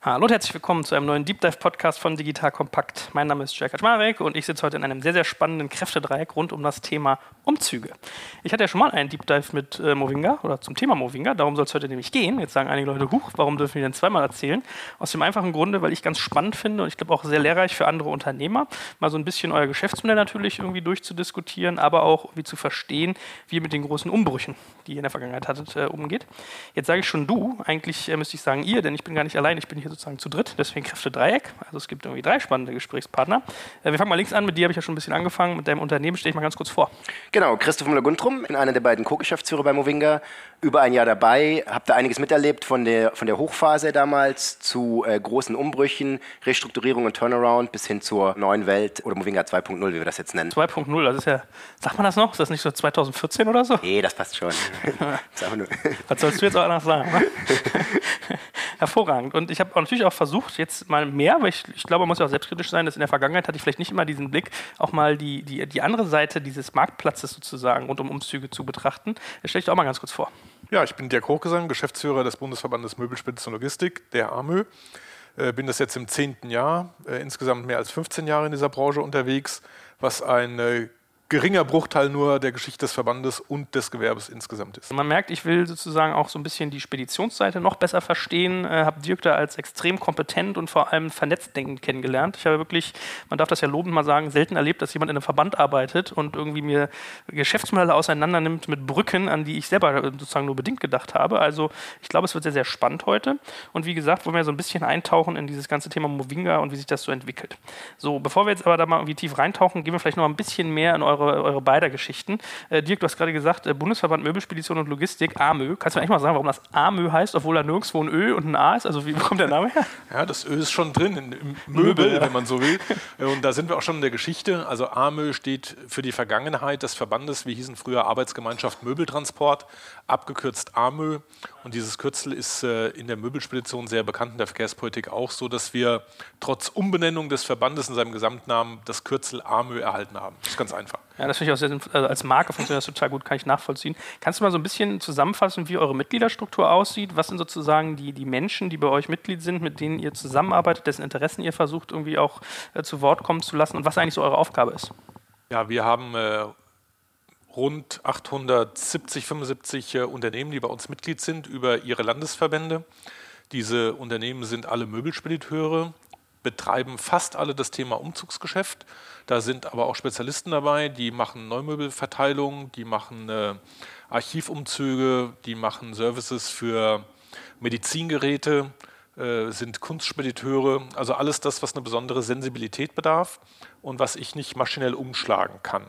Hallo und herzlich willkommen zu einem neuen Deep Dive Podcast von Digital Kompakt. Mein Name ist Jörg Kaczmarek und ich sitze heute in einem sehr, sehr spannenden Kräftedreieck rund um das Thema Umzüge. Ich hatte ja schon mal einen Deep Dive mit äh, Movinga oder zum Thema Movinga, darum soll es heute nämlich gehen. Jetzt sagen einige Leute, huch, warum dürfen wir denn zweimal erzählen? Aus dem einfachen Grunde, weil ich ganz spannend finde und ich glaube auch sehr lehrreich für andere Unternehmer, mal so ein bisschen euer Geschäftsmodell natürlich irgendwie durchzudiskutieren, aber auch irgendwie zu verstehen, wie ihr mit den großen Umbrüchen, die ihr in der Vergangenheit hattet, äh, umgeht. Jetzt sage ich schon du, eigentlich äh, müsste ich sagen ihr, denn ich bin gar nicht allein, ich bin hier sozusagen zu dritt, deswegen Kräfte-Dreieck. Also es gibt irgendwie drei spannende Gesprächspartner. Äh, wir fangen mal links an, mit dir habe ich ja schon ein bisschen angefangen. Mit deinem Unternehmen stelle ich mal ganz kurz vor. Genau, Christoph Müller-Guntrum, bin einer der beiden Co-Geschäftsführer bei Movinga. Über ein Jahr dabei, habe da einiges miterlebt von der, von der Hochphase damals zu äh, großen Umbrüchen, Restrukturierung und Turnaround bis hin zur neuen Welt oder Movinga 2.0, wie wir das jetzt nennen. 2.0, das ist ja, sagt man das noch? Ist das nicht so 2014 oder so? Nee, das passt schon. Was sollst du jetzt auch anders sagen? Ne? Hervorragend. Und ich habe natürlich auch versucht, jetzt mal mehr, weil ich, ich glaube, man muss ja auch selbstkritisch sein, dass in der Vergangenheit hatte ich vielleicht nicht immer diesen Blick, auch mal die, die, die andere Seite dieses Marktplatzes sozusagen rund um Umzüge zu betrachten. Das stelle ich dir auch mal ganz kurz vor. Ja, ich bin Dirk Hochgesang, Geschäftsführer des Bundesverbandes Möbelspitze und Logistik, der AMÖ. Äh, bin das jetzt im zehnten Jahr, äh, insgesamt mehr als 15 Jahre in dieser Branche unterwegs, was ein geringer Bruchteil nur der Geschichte des Verbandes und des Gewerbes insgesamt ist. Man merkt, ich will sozusagen auch so ein bisschen die Speditionsseite noch besser verstehen, äh, habe Dirk da als extrem kompetent und vor allem vernetzt denkend kennengelernt. Ich habe wirklich, man darf das ja lobend mal sagen, selten erlebt, dass jemand in einem Verband arbeitet und irgendwie mir Geschäftsmodelle auseinander nimmt mit Brücken, an die ich selber sozusagen nur bedingt gedacht habe. Also ich glaube, es wird sehr, sehr spannend heute. Und wie gesagt, wollen wir so ein bisschen eintauchen in dieses ganze Thema Movinga und wie sich das so entwickelt. So, bevor wir jetzt aber da mal irgendwie tief reintauchen, gehen wir vielleicht noch ein bisschen mehr in eure eure, eure beider Geschichten. Äh, Dirk, du hast gerade gesagt, äh, Bundesverband Möbelspedition und Logistik, AMÖ. Kannst du eigentlich mal sagen, warum das AMÖ heißt, obwohl da nirgendwo ein Ö und ein A ist? Also wie kommt der Name her? Ja, das Ö ist schon drin, im Möbel, Möbel ja. wenn man so will. Äh, und da sind wir auch schon in der Geschichte. Also AMÖ steht für die Vergangenheit des Verbandes. Wir hießen früher Arbeitsgemeinschaft Möbeltransport, abgekürzt AMÖ. Und dieses Kürzel ist äh, in der Möbelspedition sehr bekannt, in der Verkehrspolitik auch so, dass wir trotz Umbenennung des Verbandes in seinem Gesamtnamen das Kürzel AMÖ erhalten haben. Das ist ganz einfach. Ja, das finde ich auch sehr, also als Marke funktioniert das total gut, kann ich nachvollziehen. Kannst du mal so ein bisschen zusammenfassen, wie eure Mitgliederstruktur aussieht? Was sind sozusagen die, die Menschen, die bei euch Mitglied sind, mit denen ihr zusammenarbeitet, dessen Interessen ihr versucht, irgendwie auch äh, zu Wort kommen zu lassen und was eigentlich so eure Aufgabe ist? Ja, wir haben äh, rund 870, 75 äh, Unternehmen, die bei uns Mitglied sind, über ihre Landesverbände. Diese Unternehmen sind alle Möbelspediteure, betreiben fast alle das Thema Umzugsgeschäft. Da sind aber auch Spezialisten dabei, die machen Neumöbelverteilung, die machen äh, Archivumzüge, die machen Services für Medizingeräte, äh, sind Kunstspediteure, also alles das, was eine besondere Sensibilität bedarf und was ich nicht maschinell umschlagen kann.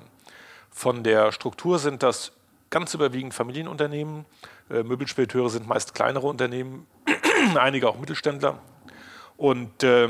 Von der Struktur sind das ganz überwiegend Familienunternehmen. Äh, Möbelspediteure sind meist kleinere Unternehmen, einige auch Mittelständler. Und äh,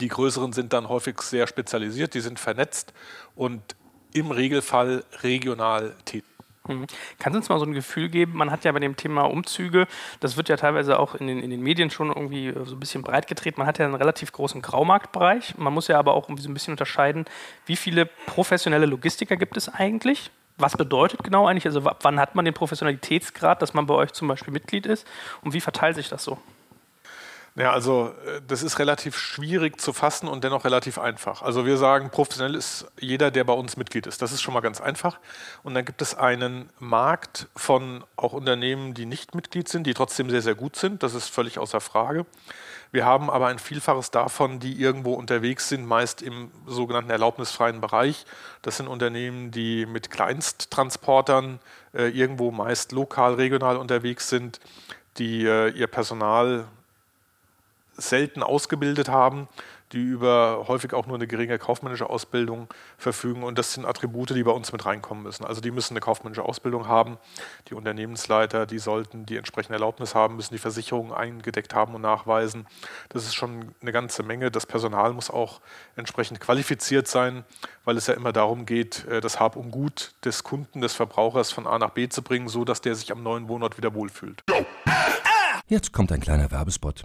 die größeren sind dann häufig sehr spezialisiert, die sind vernetzt und im Regelfall regional tätig. Mhm. Kannst du uns mal so ein Gefühl geben? Man hat ja bei dem Thema Umzüge, das wird ja teilweise auch in den, in den Medien schon irgendwie so ein bisschen breit getreten. Man hat ja einen relativ großen Graumarktbereich. Man muss ja aber auch irgendwie so ein bisschen unterscheiden, wie viele professionelle Logistiker gibt es eigentlich? Was bedeutet genau eigentlich? Also, wann hat man den Professionalitätsgrad, dass man bei euch zum Beispiel Mitglied ist? Und wie verteilt sich das so? Ja, also äh, das ist relativ schwierig zu fassen und dennoch relativ einfach. Also wir sagen, professionell ist jeder, der bei uns Mitglied ist. Das ist schon mal ganz einfach. Und dann gibt es einen Markt von auch Unternehmen, die nicht Mitglied sind, die trotzdem sehr, sehr gut sind. Das ist völlig außer Frage. Wir haben aber ein Vielfaches davon, die irgendwo unterwegs sind, meist im sogenannten erlaubnisfreien Bereich. Das sind Unternehmen, die mit Kleinsttransportern äh, irgendwo meist lokal, regional unterwegs sind, die äh, ihr Personal selten ausgebildet haben, die über häufig auch nur eine geringe kaufmännische Ausbildung verfügen. Und das sind Attribute, die bei uns mit reinkommen müssen. Also die müssen eine kaufmännische Ausbildung haben. Die Unternehmensleiter, die sollten die entsprechende Erlaubnis haben, müssen die Versicherungen eingedeckt haben und nachweisen. Das ist schon eine ganze Menge. Das Personal muss auch entsprechend qualifiziert sein, weil es ja immer darum geht, äh, das Hab und Gut des Kunden, des Verbrauchers von A nach B zu bringen, so dass der sich am neuen Wohnort wieder wohlfühlt. Jetzt kommt ein kleiner Werbespot.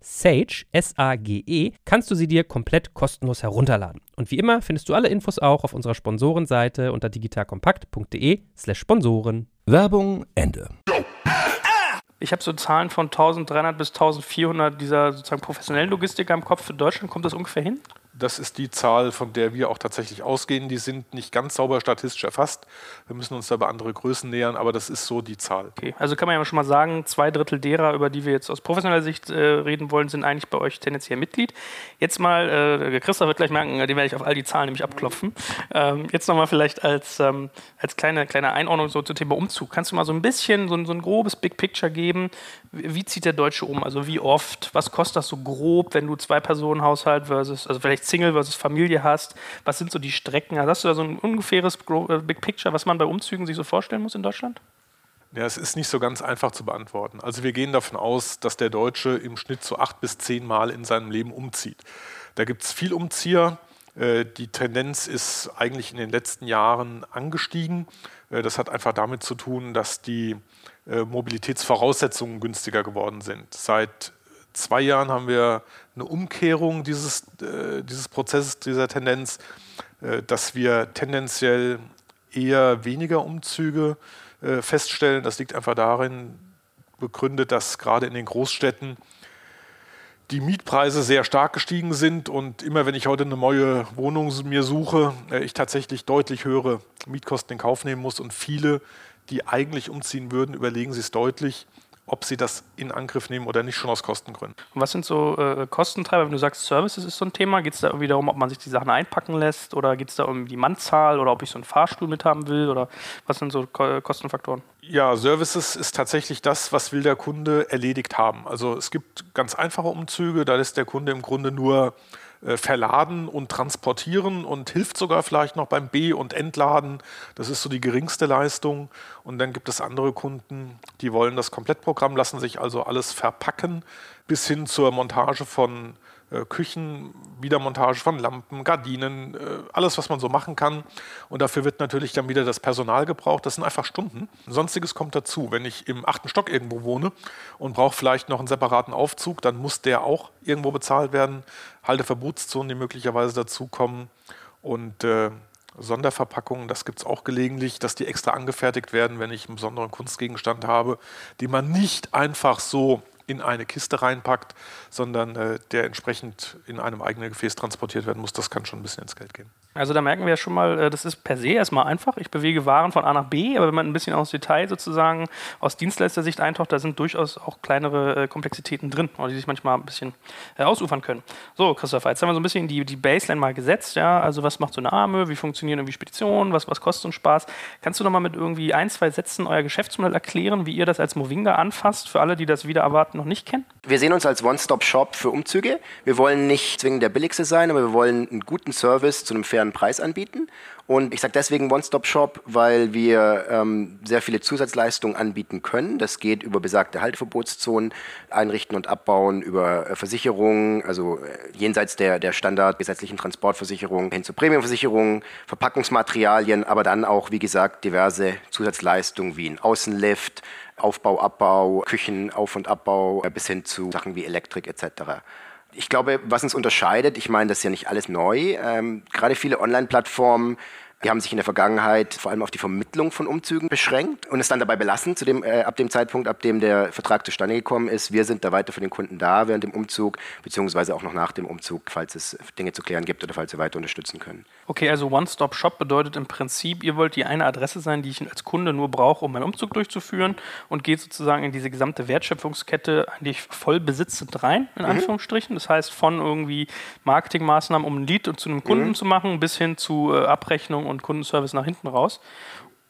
Sage, S-A-G-E, kannst du sie dir komplett kostenlos herunterladen. Und wie immer findest du alle Infos auch auf unserer Sponsorenseite unter digitalkompakt.de slash Sponsoren. Werbung Ende. Ich habe so Zahlen von 1300 bis 1400 dieser sozusagen professionellen Logistiker im Kopf. Für Deutschland kommt das ungefähr hin? Das ist die Zahl, von der wir auch tatsächlich ausgehen. Die sind nicht ganz sauber statistisch erfasst. Wir müssen uns da bei andere Größen nähern, aber das ist so die Zahl. Okay, also kann man ja schon mal sagen, zwei Drittel derer, über die wir jetzt aus professioneller Sicht äh, reden wollen, sind eigentlich bei euch tendenziell Mitglied. Jetzt mal, äh, Christoph wird gleich merken, den werde ich auf all die Zahlen nämlich abklopfen. Ähm, jetzt nochmal vielleicht als, ähm, als kleine, kleine Einordnung so zum Thema Umzug. Kannst du mal so ein bisschen, so ein, so ein grobes Big Picture geben? Wie, wie zieht der Deutsche um? Also wie oft? Was kostet das so grob, wenn du zwei Personen Haushalt versus, also vielleicht Single versus Familie hast? Was sind so die Strecken? Hast du da so ein ungefähres äh, Big Picture, was man bei Umzügen sich so vorstellen muss in Deutschland? Ja, es ist nicht so ganz einfach zu beantworten. Also wir gehen davon aus, dass der Deutsche im Schnitt so acht bis zehn Mal in seinem Leben umzieht. Da gibt es viel Umzieher. Äh, die Tendenz ist eigentlich in den letzten Jahren angestiegen. Äh, das hat einfach damit zu tun, dass die Mobilitätsvoraussetzungen günstiger geworden sind. Seit zwei Jahren haben wir eine Umkehrung dieses, äh, dieses Prozesses, dieser Tendenz, äh, dass wir tendenziell eher weniger Umzüge äh, feststellen. Das liegt einfach darin begründet, dass gerade in den Großstädten die Mietpreise sehr stark gestiegen sind und immer wenn ich heute eine neue Wohnung mir suche, äh, ich tatsächlich deutlich höhere Mietkosten in Kauf nehmen muss und viele, die eigentlich umziehen würden, überlegen sich es deutlich, ob sie das in Angriff nehmen oder nicht, schon aus Kostengründen. Und was sind so äh, Kostentreiber, wenn du sagst, Services ist so ein Thema? Geht es da irgendwie darum, ob man sich die Sachen einpacken lässt oder geht es da um die Mannzahl oder ob ich so einen Fahrstuhl mit haben will oder was sind so Ko Kostenfaktoren? Ja, Services ist tatsächlich das, was will der Kunde erledigt haben. Also es gibt ganz einfache Umzüge, da lässt der Kunde im Grunde nur verladen und transportieren und hilft sogar vielleicht noch beim B- und Entladen. Das ist so die geringste Leistung. Und dann gibt es andere Kunden, die wollen das Komplettprogramm, lassen sich also alles verpacken bis hin zur Montage von äh, Küchen, Wiedermontage von Lampen, Gardinen, äh, alles, was man so machen kann. Und dafür wird natürlich dann wieder das Personal gebraucht. Das sind einfach Stunden. Sonstiges kommt dazu. Wenn ich im achten Stock irgendwo wohne und brauche vielleicht noch einen separaten Aufzug, dann muss der auch irgendwo bezahlt werden. Halteverbotszonen, die möglicherweise dazukommen. Und äh, Sonderverpackungen, das gibt es auch gelegentlich, dass die extra angefertigt werden, wenn ich einen besonderen Kunstgegenstand habe, den man nicht einfach so in eine Kiste reinpackt, sondern äh, der entsprechend in einem eigenen Gefäß transportiert werden muss. Das kann schon ein bisschen ins Geld gehen. Also da merken wir ja schon mal, äh, das ist per se erstmal einfach. Ich bewege Waren von A nach B, aber wenn man ein bisschen aus Detail sozusagen aus Dienstleister-Sicht eintaucht, da sind durchaus auch kleinere äh, Komplexitäten drin, die sich manchmal ein bisschen äh, ausufern können. So, Christopher, jetzt haben wir so ein bisschen die, die Baseline mal gesetzt, ja. Also was macht so eine Arme, wie funktionieren irgendwie Speditionen, was, was kostet ein Spaß? Kannst du noch mal mit irgendwie ein, zwei Sätzen euer Geschäftsmodell erklären, wie ihr das als Movinga anfasst, für alle, die das wieder erwarten, noch nicht kennen? Wir sehen uns als One-Stop-Shop für Umzüge. Wir wollen nicht zwingend der billigste sein, aber wir wollen einen guten Service zu einem fairen Preis anbieten. Und ich sage deswegen One-Stop-Shop, weil wir ähm, sehr viele Zusatzleistungen anbieten können. Das geht über besagte Halteverbotszonen, einrichten und abbauen, über äh, Versicherungen, also äh, jenseits der, der standardgesetzlichen Transportversicherung hin zu Premiumversicherungen, Verpackungsmaterialien, aber dann auch, wie gesagt, diverse Zusatzleistungen wie ein Außenlift, Aufbau, Abbau, Küchen, und Abbau bis hin zu Sachen wie Elektrik etc. Ich glaube, was uns unterscheidet, ich meine, das ist ja nicht alles neu, ähm, gerade viele Online-Plattformen Die haben sich in der Vergangenheit vor allem auf die Vermittlung von Umzügen beschränkt und es dann dabei belassen, zu dem, äh, ab dem Zeitpunkt, ab dem der Vertrag zustande gekommen ist. Wir sind da weiter für den Kunden da während dem Umzug, beziehungsweise auch noch nach dem Umzug, falls es Dinge zu klären gibt oder falls wir weiter unterstützen können. Okay, also One-Stop-Shop bedeutet im Prinzip, ihr wollt die eine Adresse sein, die ich als Kunde nur brauche, um meinen Umzug durchzuführen und geht sozusagen in diese gesamte Wertschöpfungskette eigentlich voll besitzend rein, in mhm. Anführungsstrichen. Das heißt, von irgendwie Marketingmaßnahmen, um ein Lead zu einem Kunden mhm. zu machen, bis hin zu äh, Abrechnung und Kundenservice nach hinten raus.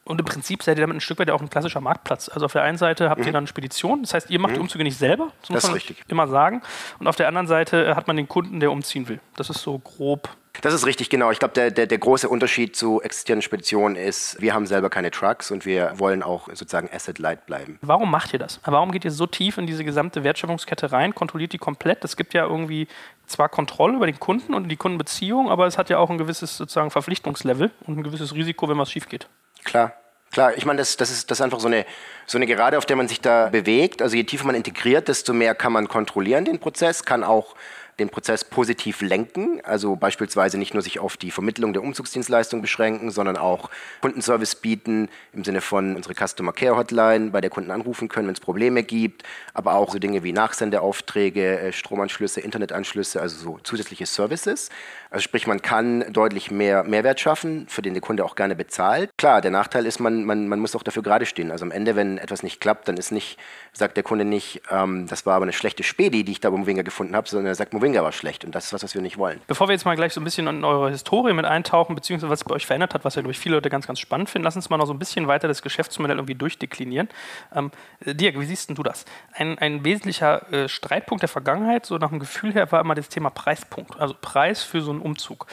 Und im Prinzip seid ihr damit ein Stück weit auch ein klassischer Marktplatz. Also auf der einen Seite habt mhm. ihr dann Spedition, das heißt, ihr macht mhm. die Umzüge nicht selber, das muss das man richtig. immer sagen. Und auf der anderen Seite äh, hat man den Kunden, der umziehen will. Das ist so grob das ist richtig, genau. Ich glaube, der, der, der große Unterschied zu existierenden Speditionen ist, wir haben selber keine Trucks und wir wollen auch sozusagen Asset-Light bleiben. Warum macht ihr das? Warum geht ihr so tief in diese gesamte Wertschöpfungskette rein, kontrolliert die komplett? Es gibt ja irgendwie zwar Kontrolle über den Kunden und die Kundenbeziehung, aber es hat ja auch ein gewisses sozusagen Verpflichtungslevel und ein gewisses Risiko, wenn was schief geht. Klar. Klar, ich meine, das, das, ist, das ist einfach so eine, so eine Gerade, auf der man sich da bewegt. Also je tiefer man integriert, desto mehr kann man kontrollieren den Prozess, kann auch den Prozess positiv lenken, also beispielsweise nicht nur sich auf die Vermittlung der Umzugsdienstleistung beschränken, sondern auch Kundenservice bieten im Sinne von unsere Customer Care Hotline, bei der Kunden anrufen können, wenn es Probleme gibt, aber auch so Dinge wie Nachsendeaufträge, äh, Stromanschlüsse, Internetanschlüsse, also so zusätzliche Services. Also sprich, man kann deutlich mehr Mehrwert schaffen, für den der Kunde auch gerne bezahlt. Klar, der Nachteil ist, man, man, man muss auch dafür gerade stehen. Also am Ende, wenn etwas nicht klappt, dann ist nicht, sagt der Kunde nicht, ähm, das war aber eine schlechte Spedi, die ich da bei Movinga gefunden habe, sondern er sagt, Movinga war schlecht und das ist was, was wir nicht wollen. Bevor wir jetzt mal gleich so ein bisschen in eure Historie mit eintauchen, beziehungsweise was bei euch verändert hat, was ja durch viele Leute ganz, ganz spannend finden, lass uns mal noch so ein bisschen weiter das Geschäftsmodell irgendwie durchdeklinieren. Ähm, Dirk, wie siehst du das? Ein, ein wesentlicher äh, Streitpunkt der Vergangenheit, so nach dem Gefühl her, war immer das Thema Preispunkt, also Preis für so einen Umzug.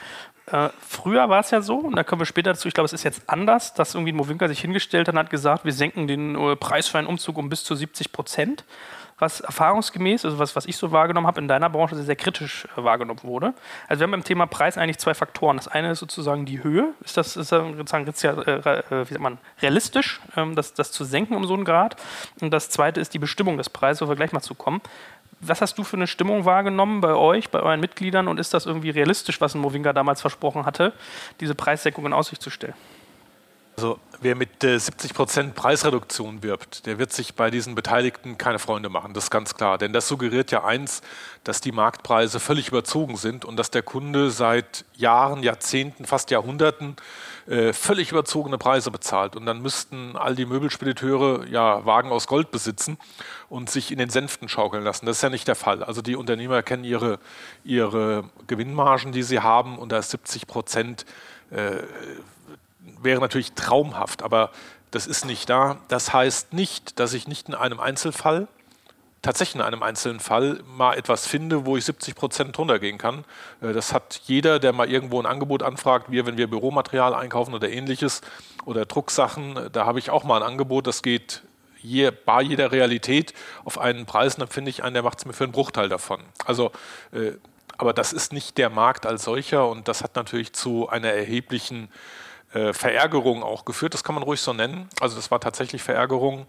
Äh, früher war es ja so, und da kommen wir später dazu, ich glaube, es ist jetzt anders, dass irgendwie Movinka sich hingestellt hat und hat gesagt, wir senken den äh, Preis für einen Umzug um bis zu 70 Prozent, was erfahrungsgemäß, also was, was ich so wahrgenommen habe, in deiner Branche sehr, sehr kritisch äh, wahrgenommen wurde. Also wir haben beim Thema Preis eigentlich zwei Faktoren. Das eine ist sozusagen die Höhe. Ist das ist sozusagen äh, wie sagt man, realistisch, ähm, das, das zu senken um so einen Grad? Und das zweite ist die Bestimmung des Preises, wo wir gleich mal zu kommen. Was hast du für eine Stimmung wahrgenommen bei euch, bei euren Mitgliedern und ist das irgendwie realistisch, was ein Movinga damals versprochen hatte, diese Preissenkung in Aussicht zu stellen? Also wer mit äh, 70% Preisreduktion wirbt, der wird sich bei diesen Beteiligten keine Freunde machen, das ist ganz klar. Denn das suggeriert ja eins, dass die Marktpreise völlig überzogen sind und dass der Kunde seit Jahren, Jahrzehnten, fast Jahrhunderten äh, völlig überzogene Preise bezahlt. Und dann müssten all die Möbelspediteure ja Wagen aus Gold besitzen und sich in den Sänften schaukeln lassen. Das ist ja nicht der Fall. Also die Unternehmer kennen ihre, ihre Gewinnmargen, die sie haben und da ist 70 Prozent äh, wäre natürlich traumhaft, aber das ist nicht da. Das heißt nicht, dass ich nicht in einem Einzelfall, tatsächlich in einem einzelnen Fall, mal etwas finde, wo ich 70 Prozent runtergehen kann. Äh, das hat jeder, der mal irgendwo ein Angebot anfragt, wir, wenn wir Büromaterial einkaufen oder ähnliches oder Drucksachen, da habe ich auch mal ein Angebot, das geht je, bar jeder Realität auf einen Preis und dann finde ich einen, der macht es mir für einen Bruchteil davon. Also äh, aber das ist nicht der Markt als solcher und das hat natürlich zu einer erheblichen äh, Verärgerung auch geführt. Das kann man ruhig so nennen. Also das war tatsächlich Verärgerung,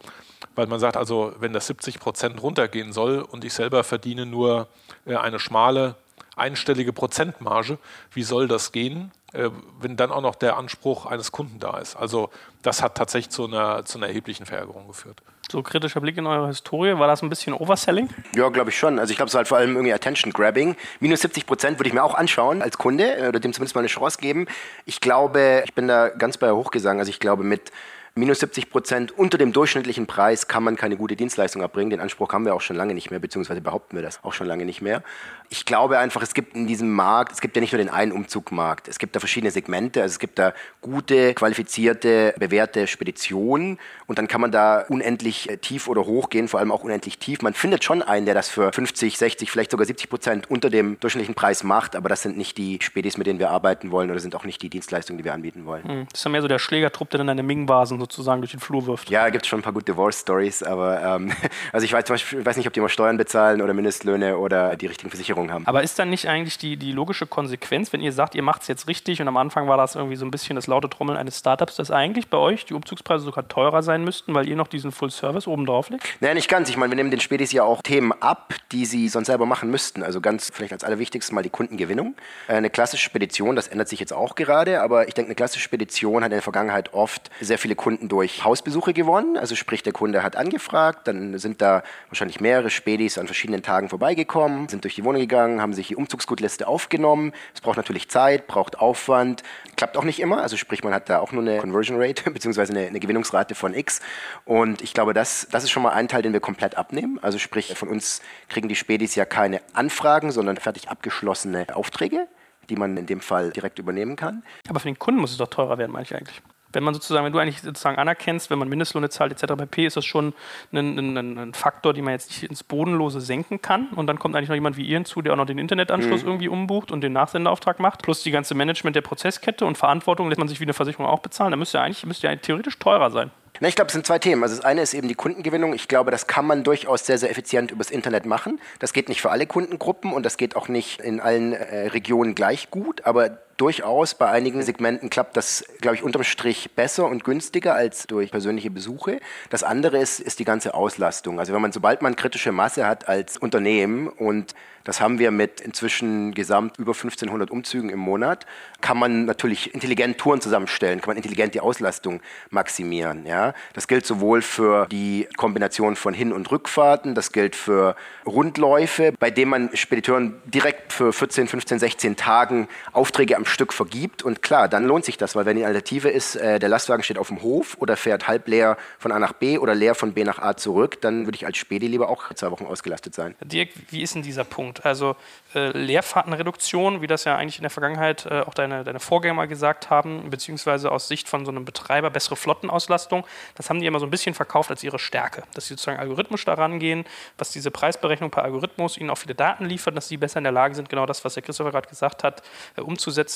weil man sagt, also wenn das 70 Prozent runtergehen soll und ich selber verdiene nur äh, eine schmale einstellige Prozentmarge, wie soll das gehen, wenn dann auch noch der Anspruch eines Kunden da ist? Also das hat tatsächlich zu einer, zu einer erheblichen Verärgerung geführt. So kritischer Blick in eure Historie, war das ein bisschen Overselling? Ja, glaube ich schon. Also ich glaube, es war halt vor allem irgendwie Attention Grabbing. Minus 70 Prozent würde ich mir auch anschauen als Kunde äh, oder dem zumindest mal eine Chance geben. Ich glaube, ich bin da ganz bei Hochgesang. Also ich glaube, mit minus 70 Prozent unter dem durchschnittlichen Preis kann man keine gute Dienstleistung erbringen. Den Anspruch haben wir auch schon lange nicht mehr, beziehungsweise behaupten wir das auch schon lange nicht mehr. Ich glaube einfach, es gibt in diesem Markt, es gibt ja nicht nur den einen Umzugmarkt, es gibt da verschiedene Segmente, also es gibt da gute, qualifizierte, bewährte Speditionen und dann kann man da unendlich äh, tief oder hoch gehen, vor allem auch unendlich tief. Man findet schon einen, der das für 50, 60, vielleicht sogar 70 Prozent unter dem durchschnittlichen Preis macht, aber das sind nicht die Spedis, mit denen wir arbeiten wollen oder sind auch nicht die Dienstleistungen, die wir anbieten wollen. Hm, das ist ja mehr so der Schlägertrupp, der dann eine Ming-Vasen sozusagen durch den Flur wirft. Ja, gibt es schon ein paar gute Divorce-Stories, aber ähm, also ich weiß zum Beispiel, weiß nicht, ob die mal Steuern bezahlen oder Mindestlöhne oder die richtigen Versicherungen haben. Aber ist dann nicht eigentlich die, die logische Konsequenz, wenn ihr sagt, ihr macht es jetzt richtig und am Anfang war das irgendwie so ein bisschen das laute Trommeln eines Startups, dass eigentlich bei euch die Umzugspreise sogar teurer sein müssten, weil ihr noch diesen Full-Service oben drauf legt? Naja, nicht ganz. Ich meine, wir nehmen den Spätis ja auch Themen ab, die sie sonst selber machen müssten. Also ganz vielleicht als allerwichtigstes mal die Kundengewinnung. Äh, eine klassische Spedition, das ändert sich jetzt auch gerade, aber ich denke, eine klassische Spedition hat in der Vergangenheit oft sehr viele Kunden durch Hausbesuche gewonnen. Also sprich, der Kunde hat angefragt, dann sind da wahrscheinlich mehrere Spätis an verschiedenen Tagen vorbeigekommen, sind durch die Wohnung gegangen, haben sich die Umzugsgutliste aufgenommen. Es braucht natürlich Zeit, braucht Aufwand, klappt auch nicht immer. Also sprich, man hat da auch nur eine Conversion Rate beziehungsweise eine, eine Gewinnungsrate von X. Und ich glaube, das, das ist schon mal ein Teil, den wir komplett abnehmen. Also sprich, von uns kriegen die Spätis ja keine Anfragen, sondern fertig abgeschlossene Aufträge die man in dem Fall direkt übernehmen kann. Aber für den Kunden muss es doch teurer werden, meine ich eigentlich. Wenn man sozusagen, wenn du eigentlich sozusagen anerkennst, wenn man Mindestlöhne zahlt etc. pp, ist das schon ein, ein, ein, Faktor, den man jetzt nicht ins Bodenlose senken kann. Und dann kommt eigentlich noch jemand wie ihr hinzu, der auch noch den Internetanschluss mhm. irgendwie umbucht und den Nachsendeauftrag macht, plus die ganze Management der Prozesskette und Verantwortung lässt man sich wie eine Versicherung auch bezahlen. Da müsste ja eigentlich, müsste ja theoretisch teurer sein. Na, ich glaube, es sind zwei Themen. Also das eine ist eben die Kundengewinnung. Ich glaube, das kann man durchaus sehr, sehr effizient übers Internet machen. Das geht nicht für alle Kundengruppen und das geht auch nicht in allen äh, Regionen gleich gut, aber durchaus bei einigen Segmenten klappt das, glaube ich, unterm Strich besser und günstiger als durch persönliche Besuche. Das andere ist, ist die ganze Auslastung. Also wenn man, sobald man kritische Masse hat als Unternehmen und das haben wir mit inzwischen gesamt über 1500 Umzügen im Monat. Kann man natürlich intelligent Touren zusammenstellen, kann man intelligent die Auslastung maximieren. Ja? Das gilt sowohl für die Kombination von Hin- und Rückfahrten, das gilt für Rundläufe, bei denen man Spediteuren direkt für 14, 15, 16 Tagen Aufträge am Stück vergibt. Und klar, dann lohnt sich das, weil wenn die Alternative ist, äh, der Lastwagen steht auf dem Hof oder fährt halb leer von A nach B oder leer von B nach A zurück, dann würde ich als Spedi lieber auch zwei Wochen ausgelastet sein. Dirk, wie ist denn dieser Punkt? Also äh, Leerfahrtenreduktion, wie das ja eigentlich in der Vergangenheit äh, auch deine, deine Vorgänger gesagt haben, beziehungsweise aus Sicht von so einem Betreiber bessere Flottenauslastung, das haben die immer so ein bisschen verkauft als ihre Stärke, dass sie sozusagen algorithmisch daran gehen, was diese Preisberechnung per Algorithmus ihnen auch viele Daten liefert, dass sie besser in der Lage sind, genau das, was der Christopher gerade gesagt hat, äh,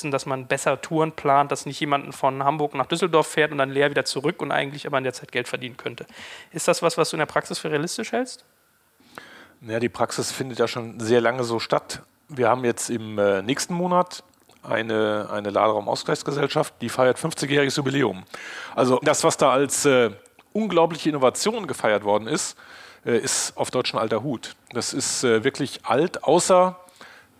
umzusetzen, dass man besser Touren plant, dass nicht jemanden von Hamburg nach Düsseldorf fährt und dann leer wieder zurück und eigentlich aber in der Zeit Geld verdienen könnte. Ist das was, was du in der Praxis für realistisch hältst? Ja, die Praxis findet ja schon sehr lange so statt. Wir haben jetzt im äh, nächsten Monat eine, eine Laderaumausgleichsgesellschaft, die feiert 50-jähriges Jubiläum. Also das, was da als äh, unglaubliche Innovation gefeiert worden ist, äh, ist auf deutschen alter Hut. Das ist äh, wirklich alt, außer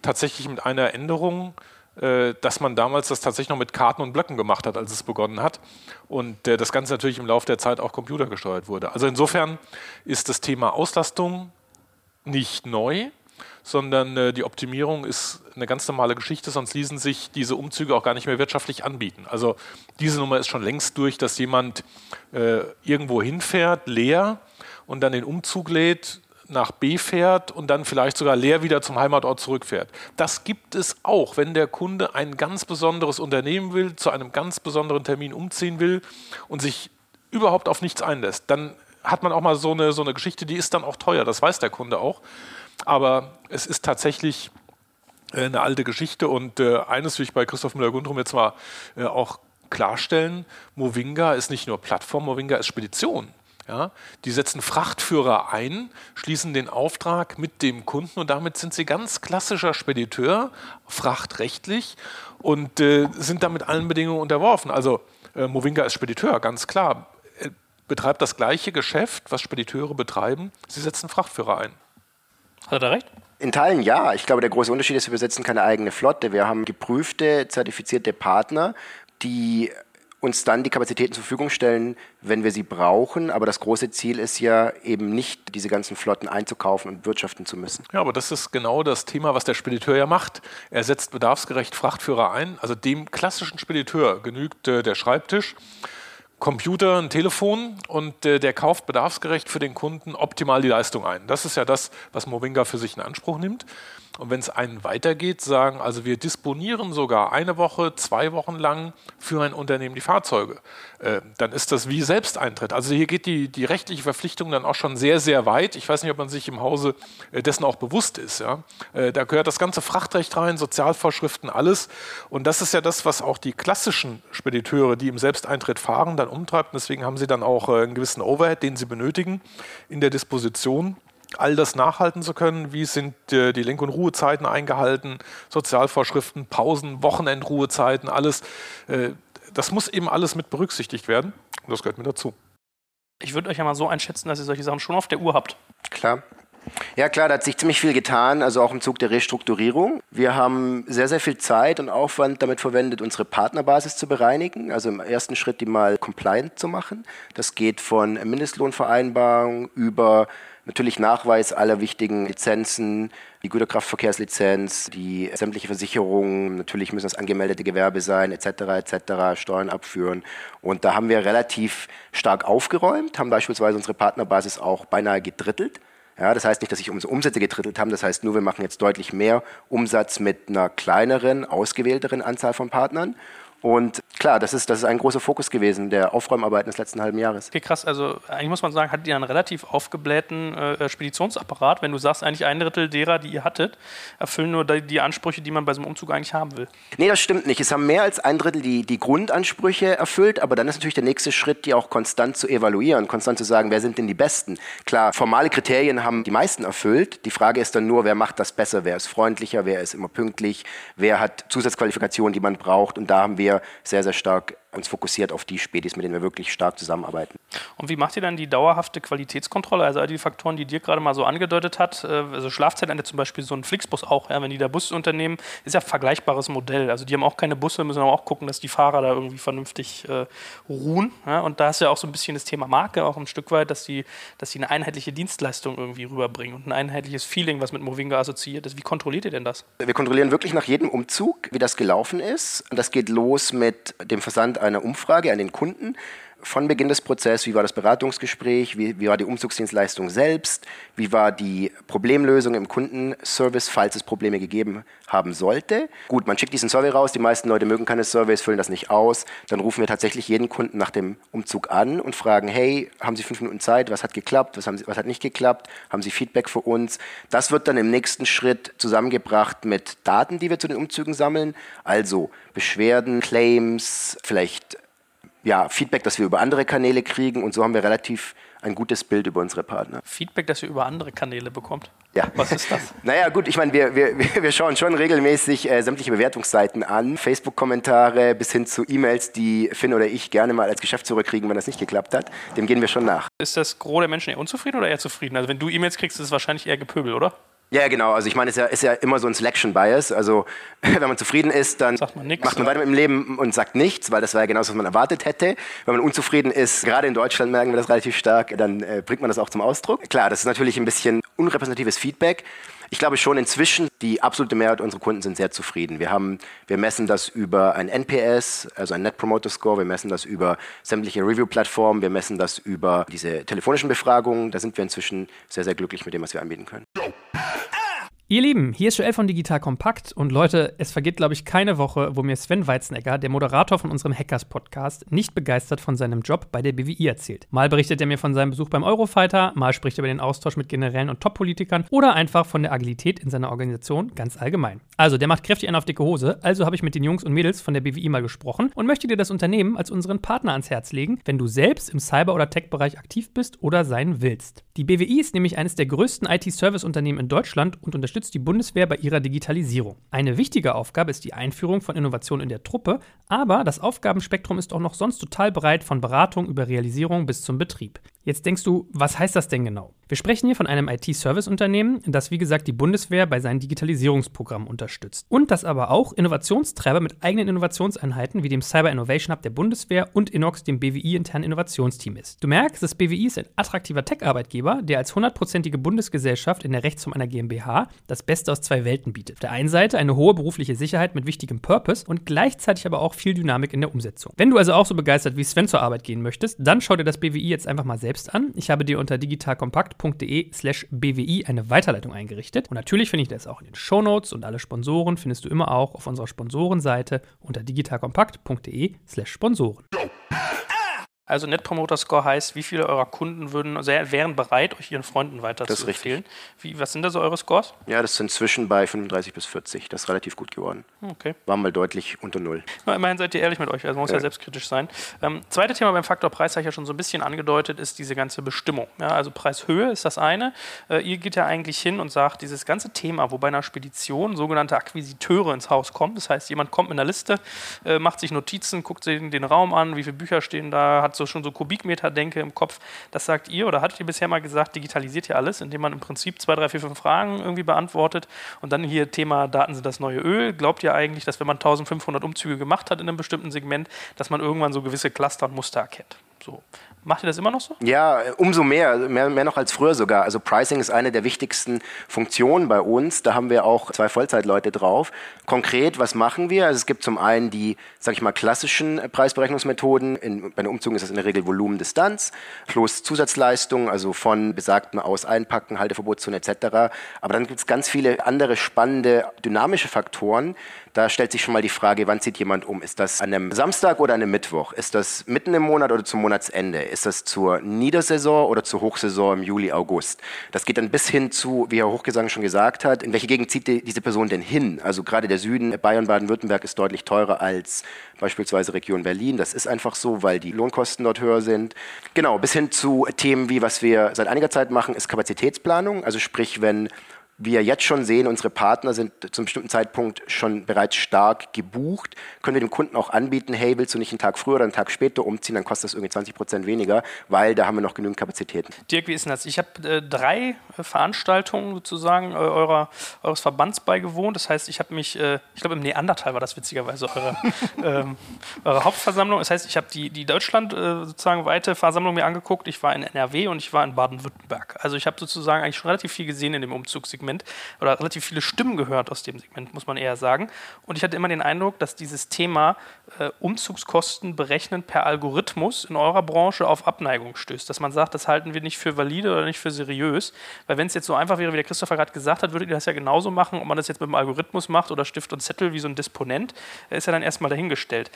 tatsächlich mit einer Änderung, dass man damals das tatsächlich noch mit Karten und Blöcken gemacht hat, als es begonnen hat. Und äh, das Ganze natürlich im Laufe der Zeit auch computergesteuert wurde. Also insofern ist das Thema Auslastung nicht neu, sondern äh, die Optimierung ist eine ganz normale Geschichte, sonst ließen sich diese Umzüge auch gar nicht mehr wirtschaftlich anbieten. Also diese Nummer ist schon längst durch, dass jemand äh, irgendwo hinfährt, leer, und dann den Umzug lädt, nach B fährt und dann vielleicht sogar leer wieder zum Heimatort zurückfährt. Das gibt es auch, wenn der Kunde ein ganz besonderes Unternehmen will, zu einem ganz besonderen Termin umziehen will und sich überhaupt auf nichts einlässt. Dann hat man auch mal so eine, so eine Geschichte, die ist dann auch teuer, das weiß der Kunde auch. Aber es ist tatsächlich äh, eine alte Geschichte und äh, eines will ich bei Christoph Müller-Gundrum jetzt mal äh, auch klarstellen, Movinga ist nicht nur Plattform, Movinga ist Spedition. Ja, die setzen Frachtführer ein, schließen den Auftrag mit dem Kunden und damit sind sie ganz klassischer Spediteur, frachtrechtlich und äh, sind damit allen Bedingungen unterworfen. Also äh, Movinga ist Spediteur, ganz klar betreibt das gleiche Geschäft, was Spediteure betreiben. Sie setzen Frachtführer ein. Hat er recht? In Teilen ja. Ich glaube, der große Unterschied ist, wir besetzen keine eigene Flotte. Wir haben geprüfte, zertifizierte Partner, die uns dann die Kapazitäten zur Verfügung stellen, wenn wir sie brauchen. Aber das große Ziel ist ja eben nicht, diese ganzen Flotten einzukaufen und wirtschaften zu müssen. Ja, aber das ist genau das Thema, was der Spediteur ja macht. Er setzt bedarfsgerecht Frachtführer ein. Also dem klassischen Spediteur genügt äh, der Schreibtisch. Computer, ein Telefon und äh, der kauft bedarfsgerecht für den Kunden optimal die Leistung ein. Das ist ja das, was Movinga für sich in Anspruch nimmt. Und wenn es einen weitergeht, sagen, also wir disponieren sogar eine Woche, zwei Wochen lang für ein Unternehmen die Fahrzeuge, äh, dann ist das wie Selbsteintritt. Also hier geht die, die rechtliche Verpflichtung dann auch schon sehr, sehr weit. Ich weiß nicht, ob man sich im Hause äh, dessen auch bewusst ist. Ja? Äh, da gehört das ganze Frachtrecht rein, Sozialvorschriften, alles. Und das ist ja das, was auch die klassischen Spediteure, die im Selbsteintritt fahren, dann umtreibt. Und deswegen haben sie dann auch äh, einen gewissen Overhead, den sie benötigen in der Disposition all das nachhalten zu können. Wie sind die Lenk- und Ruhezeiten eingehalten, Sozialvorschriften, Pausen, Wochenendruhezeiten, alles. Äh, das muss eben alles mit berücksichtigt werden. Und das gehört mir dazu. Ich würde euch ja mal so einschätzen, dass ihr solche Sachen schon auf der Uhr habt. Klar. Ja klar, da hat sich ziemlich viel getan, also auch im Zug der Restrukturierung. Wir haben sehr, sehr viel Zeit und Aufwand damit verwendet, unsere Partnerbasis zu bereinigen, also im ersten Schritt die mal compliant zu machen. Das geht von Mindestlohnvereinbarung über natürlich Nachweis aller wichtigen Lizenzen, die Güterkraftverkehrslizenz, die sämtliche Versicherungen, natürlich müssen das angemeldete Gewerbe sein, etc., etc., Steuern abführen. Und da haben wir relativ stark aufgeräumt, haben beispielsweise unsere Partnerbasis auch beinahe gedrittelt. Ja, das heißt nicht, dass sich unsere Umsätze getrittelt haben, das heißt nur, wir machen jetzt deutlich mehr Umsatz mit einer kleineren, ausgewählteren Anzahl von Partnern. Und klar, das ist, das ist ein großer Fokus gewesen der Aufräumarbeiten des letzten halben Jahres. Okay, krass. Also eigentlich muss man sagen, hattet ihr einen relativ aufgeblähten äh, Speditionsapparat, wenn du sagst, eigentlich ein Drittel derer, die ihr hattet, erfüllen nur die, die, Ansprüche, die man bei so einem Umzug eigentlich haben will. Nee, das stimmt nicht. Es haben mehr als ein Drittel die, die Grundansprüche erfüllt, aber dann ist natürlich der nächste Schritt, die auch konstant zu evaluieren, konstant zu sagen, wer sind denn die Besten. Klar, formale Kriterien haben die meisten erfüllt. Die Frage ist dann nur, wer macht das besser, wer ist freundlicher, wer ist immer pünktlich, wer hat Zusatzqualifikationen, die man braucht. Und da haben wir sehr, sehr stark uns fokussiert auf die Spätis, mit denen wir wirklich stark zusammenarbeiten. Und wie macht ihr dann die dauerhafte Qualitätskontrolle? Also all die Faktoren, die dir gerade mal so angedeutet hat, äh, also Schlafzeitende zum Beispiel so ein Flixbus auch, ja, wenn die da Busunternehmen, ist ja ein vergleichbares Modell. Also die haben auch keine Busse, müssen aber auch gucken, dass die Fahrer da irgendwie vernünftig äh, ruhen. Ja? Und da ist ja auch so ein bisschen das Thema Marke auch ein Stück weit, dass die, dass die eine einheitliche Dienstleistung irgendwie rüberbringen und ein einheitliches Feeling, was mit Movinga assoziiert ist. Wie kontrolliert ihr denn das? Wir kontrollieren wirklich nach jedem Umzug, wie das gelaufen ist. Und das geht los mit dem Versand einer Umfrage an den Kunden von Beginn des Prozesses, wie war das Beratungsgespräch, wie, wie, war die Umzugsdienstleistung selbst, wie war die Problemlösung im Kundenservice, falls es Probleme gegeben haben sollte. Gut, man schickt diesen Survey raus, die meisten Leute mögen keine Surveys, füllen das nicht aus. Dann rufen wir tatsächlich jeden Kunden nach dem Umzug an und fragen, hey, haben Sie fünf Minuten Zeit, was hat geklappt, was, haben Sie, was hat nicht geklappt, haben Sie Feedback für uns? Das wird dann im nächsten Schritt zusammengebracht mit Daten, die wir zu den Umzügen sammeln, also Beschwerden, Claims, vielleicht ja, Feedback, das wir über andere Kanäle kriegen und so haben wir relativ ein gutes Bild über unsere Partner. Feedback, das ihr über andere Kanäle bekommt? Ja. Was ist das? naja, gut, ich meine, wir, wir, wir schauen schon regelmäßig äh, sämtliche Bewertungsseiten an, Facebook-Kommentare bis hin zu E-Mails, die Finn oder ich gerne mal als Geschäftsführer kriegen, wenn das nicht geklappt hat. Dem gehen wir schon nach. Ist das Gros der Menschen eher unzufrieden oder eher zufrieden? Also wenn du E-Mails kriegst, ist es wahrscheinlich eher Gepöbel, oder? Ja, genau. Also ich meine, es ist ja, ist ja immer so ein Selection Bias. Also wenn man zufrieden ist, dann man nix, macht man weiter mit dem Leben und sagt nichts, weil das war ja genau das, was man erwartet hätte. Wenn man unzufrieden ist, gerade in Deutschland merken wir das relativ stark, dann äh, bringt man das auch zum Ausdruck. Klar, das ist natürlich ein bisschen unrepräsentatives Feedback. Ich glaube schon inzwischen, die absolute Mehrheit unserer Kunden sind sehr zufrieden. Wir, haben, wir messen das über ein NPS, also ein Net Promoter Score, wir messen das über sämtliche Review-Plattformen, wir messen das über diese telefonischen Befragungen. Da sind wir inzwischen sehr, sehr glücklich mit dem, was wir anbieten können. Ihr Lieben, hier ist Joel von Digital Kompakt und Leute, es vergeht, glaube ich, keine Woche, wo mir Sven Weizenegger, der Moderator von unserem Hackers-Podcast, nicht begeistert von seinem Job bei der BWI erzählt. Mal berichtet er mir von seinem Besuch beim Eurofighter, mal spricht er über den Austausch mit Generälen und Top-Politikern oder einfach von der Agilität in seiner Organisation ganz allgemein. Also, der macht kräftig einen auf dicke Hose, also habe ich mit den Jungs und Mädels von der BWI mal gesprochen und möchte dir das Unternehmen als unseren Partner ans Herz legen, wenn du selbst im Cyber- oder Tech-Bereich aktiv bist oder sein willst. Die BWI ist nämlich eines der größten IT-Service-Unternehmen in Deutschland und unterstützt unterstützt die Bundeswehr bei ihrer Digitalisierung. Eine wichtige Aufgabe ist die Einführung von Innovationen in der Truppe, aber das Aufgabenspektrum ist auch noch sonst total breit von Beratung über Realisierung bis zum Betrieb. Jetzt denkst du, was heißt das denn genau? Wir sprechen hier von einem IT-Service-Unternehmen, das wie gesagt die Bundeswehr bei seinen Digitalisierungsprogrammen unterstützt. Und das aber auch Innovationstreiber mit eigenen Innovationseinheiten wie dem Cyber Innovation Hub der Bundeswehr und Inox, dem BWI-internen Innovationsteam ist. Du merkst, das BWI ist ein attraktiver Tech-Arbeitgeber, der als hundertprozentige Bundesgesellschaft in der Rechtsform einer GmbH das Beste aus zwei Welten bietet. Auf der einen Seite eine hohe berufliche Sicherheit mit wichtigem Purpose und gleichzeitig aber auch viel Dynamik in der Umsetzung. Wenn du also auch so begeistert wie Sven zur Arbeit gehen möchtest, dann schau dir das BWI jetzt einfach mal selbst selbst an. Ich habe dir unter digitalkompakt.de slash bwi eine Weiterleitung eingerichtet. Und natürlich finde ich das auch in den Shownotes und alle Sponsoren findest du immer auch auf unserer Sponsorenseite unter digitalkompakt.de slash Sponsoren. Also Net Promoter Score heißt, wie viele eurer Kunden würden, wären bereit, euch ihren Freunden weiter Das zu ist richtig. empfehlen. Wie, was sind da so eure Scores? Ja, das sind zwischen bei 35 bis 40. Das ist relativ gut geworden. Okay. War mal deutlich unter Null. Na, immerhin seid ihr ehrlich mit euch, also man muss ja, Ja. selbstkritisch sein. Ähm, zweite Thema beim Faktor Preis, habe ich ja schon so ein bisschen angedeutet, ist diese ganze Bestimmung. Ja, also Preishöhe ist das eine. Äh, ihr geht ja eigentlich hin und sagt, dieses ganze Thema, wo bei einer Spedition sogenannte Akquisiteure ins Haus kommen, das heißt, jemand kommt mit einer Liste, äh, macht sich Notizen, guckt sich den Raum an, wie viele Bücher stehen da, hat so schon so Kubikmeter-Denke im Kopf. Das sagt ihr oder hattet ihr bisher mal gesagt, digitalisiert ihr alles, indem man im Prinzip zwei, drei, vier, fünf Fragen irgendwie beantwortet und dann hier Thema Daten sind das neue Öl. Glaubt ihr eigentlich, dass wenn man 1500 Umzüge gemacht hat in einem bestimmten Segment, dass man irgendwann so gewisse Cluster und Muster erkennt? So. Macht ihr das immer noch so? Ja, umso mehr, mehr, mehr noch als früher sogar. Also Pricing ist eine der wichtigsten Funktionen bei uns. Da haben wir auch zwei Vollzeitleute drauf. Konkret, was machen wir? Also es gibt zum einen die, sag ich mal, klassischen Preisberechnungsmethoden. In, bei den Umzügen ist das in der Regel Volumen, Distanz plus Zusatzleistungen, also von besagten Aus-, Einpacken, Halteverbotszone etc. Aber dann gibt es ganz viele andere spannende dynamische Faktoren. Da stellt sich schon mal die Frage, wann zieht jemand um? Ist das an einem Samstag oder an einem Mittwoch? Ist das mitten im Monat oder zum Monatsende? Ist das zur Niedersaison oder zur Hochsaison im Juli, August? Das geht dann bis hin zu, wie Herr Hochgesang schon gesagt hat, in welche Gegend zieht die, diese Person denn hin? Also gerade der Süden, Bayern, Baden-Württemberg ist deutlich teurer als beispielsweise Region Berlin. Das ist einfach so, weil die Lohnkosten dort höher sind. Genau, bis hin zu Themen wie, was wir seit einiger Zeit machen, ist Kapazitätsplanung. Also sprich, wenn wir jetzt schon sehen, unsere Partner sind zum bestimmten Zeitpunkt schon bereits stark gebucht, können wir dem Kunden auch anbieten, hey, willst du nicht einen Tag früher oder einen Tag später umziehen, dann kostet das irgendwie 20 Prozent weniger, weil da haben wir noch genügend Kapazitäten. Dirk, wie ist denn das? Ich habe äh, drei äh, Veranstaltungen sozusagen äh, eurer, eures Verbands beigewohnt. Das heißt, ich habe mich, äh, ich glaube im Neandertal war das witzigerweise eure, ähm, eure Hauptversammlung. Das heißt, ich habe die, die Deutschland äh, sozusagen weite Versammlung mir angeguckt. Ich war in NRW und ich war in Baden-Württemberg. Also ich habe sozusagen eigentlich schon relativ viel gesehen in dem Umzugssegment oder relativ viele Stimmen gehört aus dem Segment, muss man eher sagen. Und ich hatte immer den Eindruck, dass dieses Thema äh, Umzugskosten berechnen per Algorithmus in eurer Branche auf Abneigung stößt. Dass man sagt, das halten wir nicht für valide oder nicht für seriös. Weil wenn es jetzt so einfach wäre, wie der Christopher gerade gesagt hat, würdet ihr das ja genauso machen, ob man das jetzt mit dem Algorithmus macht oder Stift und Zettel wie so ein Disponent, äh, ist ja dann erstmal dahingestellt.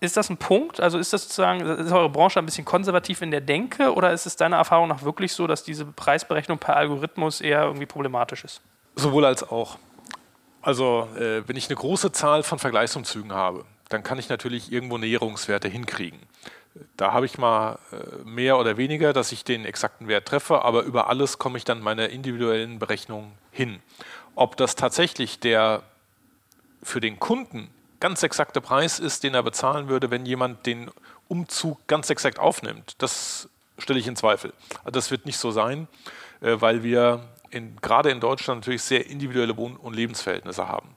Ist das ein Punkt? Also ist das sozusagen, ist eure Branche ein bisschen konservativ in der Denke oder ist es deiner Erfahrung nach wirklich so, dass diese Preisberechnung per Algorithmus eher irgendwie problematisch ist? Sowohl als auch. Also, äh, wenn ich eine große Zahl von Vergleichsumzügen habe, dann kann ich natürlich irgendwo Näherungswerte hinkriegen. Da habe ich mal äh, mehr oder weniger, dass ich den exakten Wert treffe, aber über alles komme ich dann meiner individuellen Berechnung hin. Ob das tatsächlich der für den Kunden ganz exakte Preis ist, den er bezahlen würde, wenn jemand den Umzug ganz exakt aufnimmt, das stelle ich in Zweifel. Also das wird nicht so sein, äh, weil wir in, gerade in Deutschland natürlich sehr individuelle Wohn- und Lebensverhältnisse haben.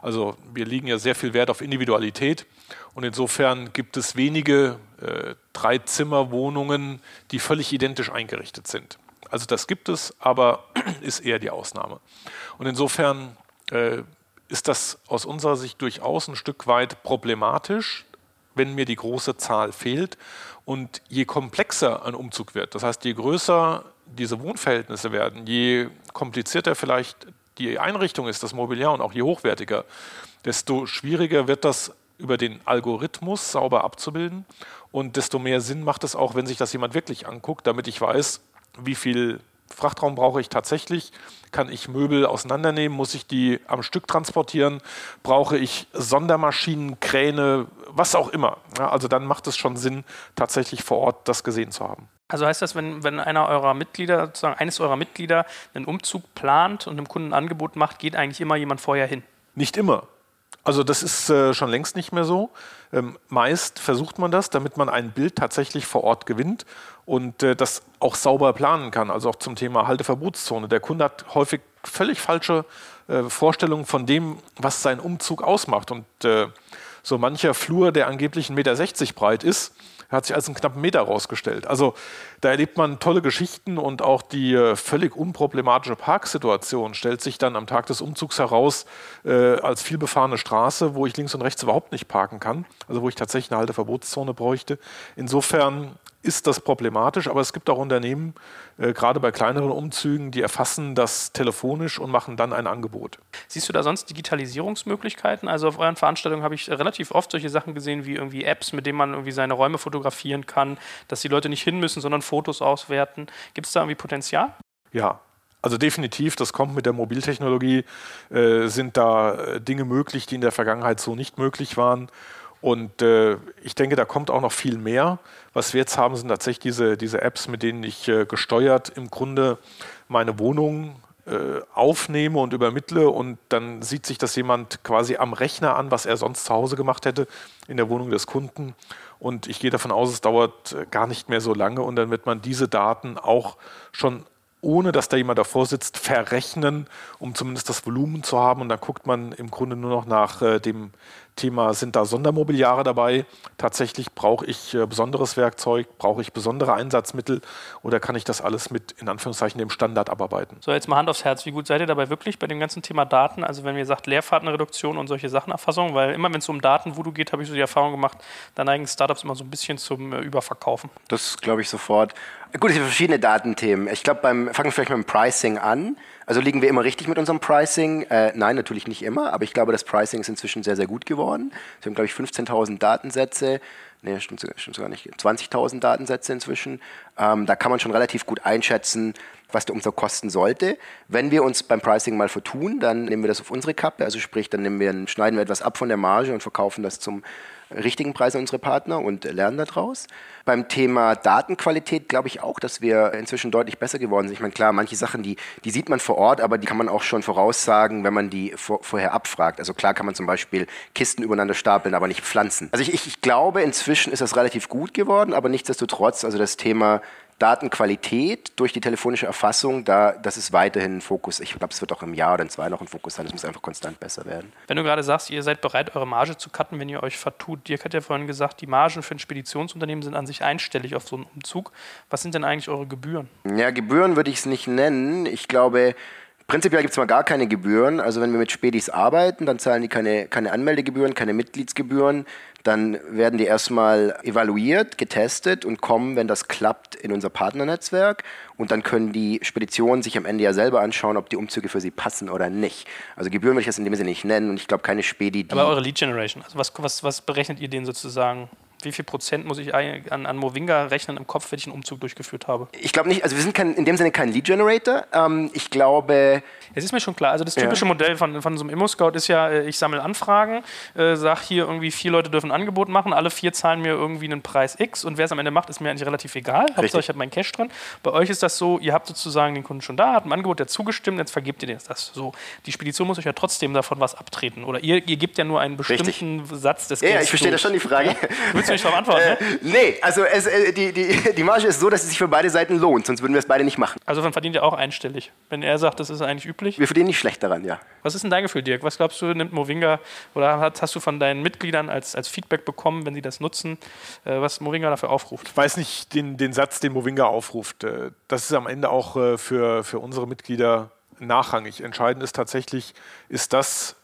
Also wir legen ja sehr viel Wert auf Individualität und insofern gibt es wenige äh, Drei-Zimmer-Wohnungen, die völlig identisch eingerichtet sind. Also das gibt es, aber ist eher die Ausnahme. Und insofern äh, ist das aus unserer Sicht durchaus ein Stück weit problematisch, wenn mir die große Zahl fehlt. Und je komplexer ein Umzug wird, das heißt, je größer diese Wohnverhältnisse werden, je komplizierter vielleicht die Einrichtung ist, das Mobiliar und auch je hochwertiger, desto schwieriger wird das über den Algorithmus sauber abzubilden. Und desto mehr Sinn macht es auch, wenn sich das jemand wirklich anguckt, damit ich weiß, wie viel Frachtraum brauche ich tatsächlich? Kann ich Möbel auseinandernehmen? Muss ich die am Stück transportieren? Brauche ich Sondermaschinen, Kräne, was auch immer? Ja, also dann macht es schon Sinn, tatsächlich vor Ort das gesehen zu haben. Also heißt das, wenn, wenn einer eurer Mitglieder, sozusagen eines eurer Mitglieder einen Umzug plant und dem Kunden ein Angebot macht, geht eigentlich immer jemand vorher hin? Nicht immer. Also das ist äh, schon längst nicht mehr so. Ähm, meist versucht man das, damit man ein Bild tatsächlich vor Ort gewinnt und äh, das auch sauber planen kann. Also auch zum Thema Halteverbotszone. Der Kunde hat häufig völlig falsche äh, Vorstellungen von dem, was sein Umzug ausmacht. Und äh, so mancher Flur, der angeblich 1,60 Meter breit ist, hat sich als einen knappen Meter rausgestellt. Also da erlebt man tolle Geschichten und auch die äh, völlig unproblematische Parksituation stellt sich dann am Tag des Umzugs heraus äh, als vielbefahrene Straße, wo ich links und rechts überhaupt nicht parken kann, also wo ich tatsächlich eine Halteverbotszone bräuchte. Insofern ist das problematisch, aber es gibt auch Unternehmen, äh, gerade bei kleineren Umzügen, die erfassen das telefonisch und machen dann ein Angebot. Siehst du da sonst Digitalisierungsmöglichkeiten? Also auf euren Veranstaltungen habe ich relativ oft solche Sachen gesehen wie irgendwie Apps, mit denen man irgendwie seine Räume fotografieren kann, dass die Leute nicht hin müssen, sondern Fotos auswerten. Gibt es da irgendwie Potenzial? Ja, also definitiv, das kommt mit der Mobiltechnologie, äh, sind da äh, Dinge möglich, die in der Vergangenheit so nicht möglich waren. Und äh, ich denke, da kommt auch noch viel mehr. Was wir jetzt haben, sind tatsächlich diese, diese Apps, mit denen ich äh, gesteuert im Grunde meine Wohnung aufnehme und übermittle und dann sieht sich das jemand quasi am Rechner an, was er sonst zu Hause gemacht hätte in der Wohnung des Kunden. Und ich gehe davon aus, es dauert äh, gar nicht mehr so lange und dann wird man diese Daten auch schon ohne dass da jemand davor sitzt, verrechnen, um zumindest das Volumen zu haben. Und dann guckt man im Grunde nur noch nach äh, dem Thema, sind da Sondermobiliare dabei? Tatsächlich brauche ich äh, besonderes Werkzeug, brauche ich besondere Einsatzmittel oder kann ich das alles mit, in Anführungszeichen, dem Standard abarbeiten? So, jetzt mal Hand aufs Herz. Wie gut seid ihr dabei wirklich bei dem ganzen Thema Daten? Also, wenn ihr sagt Leerfahrtenreduktion und solche Sachenerfassung, weil immer, wenn es um Datenvoodoo geht, habe ich so die Erfahrung gemacht, da neigen Startups immer so ein bisschen zum äh, Überverkaufen. Das glaube ich sofort. Gut, es sind verschiedene Datenthemen. Ich glaube, beim fangen wir vielleicht mit dem Pricing an. Also liegen wir immer richtig mit unserem Pricing? Äh, nein, natürlich nicht immer, aber ich glaube, das Pricing ist inzwischen sehr, sehr gut geworden. Wir haben, glaube ich, 15.000 Datensätze. Nee, stimmt, stimmt sogar nicht. 20.000 Datensätze inzwischen. Ähm, da kann man schon relativ gut einschätzen, was der Umsatz kosten sollte. Wenn wir uns beim Pricing mal vertun, dann nehmen wir das auf unsere Kappe. Also sprich, dann wir, schneiden wir etwas ab von der Marge und verkaufen das zum richtigen Preis an unsere Partner und lernen daraus. Beim Thema Datenqualität glaube ich auch, dass wir inzwischen deutlich besser geworden sind. Ich meine, klar, manche Sachen, die, die sieht man vor Ort, aber die kann man auch schon voraussagen, wenn man die vor, vorher abfragt. Also klar kann man zum Beispiel Kisten übereinander stapeln, aber nicht pflanzen. Also ich, ich, ich glaube, inzwischen ist das relativ gut geworden, aber nichtsdestotrotz, also das Thema Datenqualität durch die telefonische Erfassung, da, das ist weiterhin ein Fokus. Ich glaube, es wird auch im Jahr oder in zwei noch ein Fokus sein. Es muss einfach konstant besser werden. Wenn du gerade sagst, ihr seid bereit, eure Marge zu cutten, wenn ihr euch vertut. Dirk hat ja vorhin gesagt, die Margen für ein Speditionsunternehmen sind an sich einstellig auf so einen Umzug. Was sind denn eigentlich eure Gebühren? Ja, Gebühren würde ich es nicht nennen. Ich glaube, Prinzipiell gibt es mal gar keine Gebühren. Also wenn wir mit Spedis arbeiten, dann zahlen die keine, keine Anmeldegebühren, keine Mitgliedsgebühren. Dann werden die erstmal evaluiert, getestet und kommen, wenn das klappt, in unser Partnernetzwerk. Und dann können die Speditionen sich am Ende ja selber anschauen, ob die Umzüge für sie passen oder nicht. Also Gebühren würde ich das in dem Sinne nicht nennen. Und ich glaube, keine Spedi. Aber eure Lead Generation, also was, was, was berechnet ihr denen sozusagen? Wie viel Prozent muss ich an, an Movinga rechnen im Kopf, wenn ich einen Umzug durchgeführt habe? Ich glaube nicht, also wir sind kein, in dem Sinne kein Lead Generator. Ähm, ich glaube. Es ist mir schon klar. Also das typische ja. Modell von, von so einem Immo-Scout ist ja, äh, ich sammle Anfragen, äh, sage hier irgendwie vier Leute dürfen ein Angebot machen, alle vier zahlen mir irgendwie einen Preis X und wer es am Ende macht, ist mir eigentlich relativ egal. Hauptsache ich habe meinen Cash drin. Bei euch ist das so, ihr habt sozusagen den Kunden schon da, habt ein Angebot, der zugestimmt, jetzt vergebt ihr das. So, die Spedition muss euch ja trotzdem davon was abtreten. Oder ihr, ihr gebt ja nur einen bestimmten Richtig. Satz des Ja, ja ich verstehe das schon die Frage. Ja? Willst du mich darauf antworten? Äh, ne? Nee, also es, äh, die, die, die Marge ist so, dass es sich für beide Seiten lohnt, sonst würden wir es beide nicht machen. Also man verdient ja auch einstellig. Wenn er sagt, das ist eigentlich üblich. Wir verdienen nicht schlecht daran, ja. Was ist denn dein Gefühl, Dirk? Was glaubst du, nimmt Movinga oder hast, hast du von deinen Mitgliedern als, als Feedback bekommen, wenn sie das nutzen, äh, was Movinga dafür aufruft? Ich weiß nicht den, den Satz, den Movinga aufruft. Äh, das ist am Ende auch äh, für, für unsere Mitglieder nachrangig. Entscheidend ist tatsächlich, ist das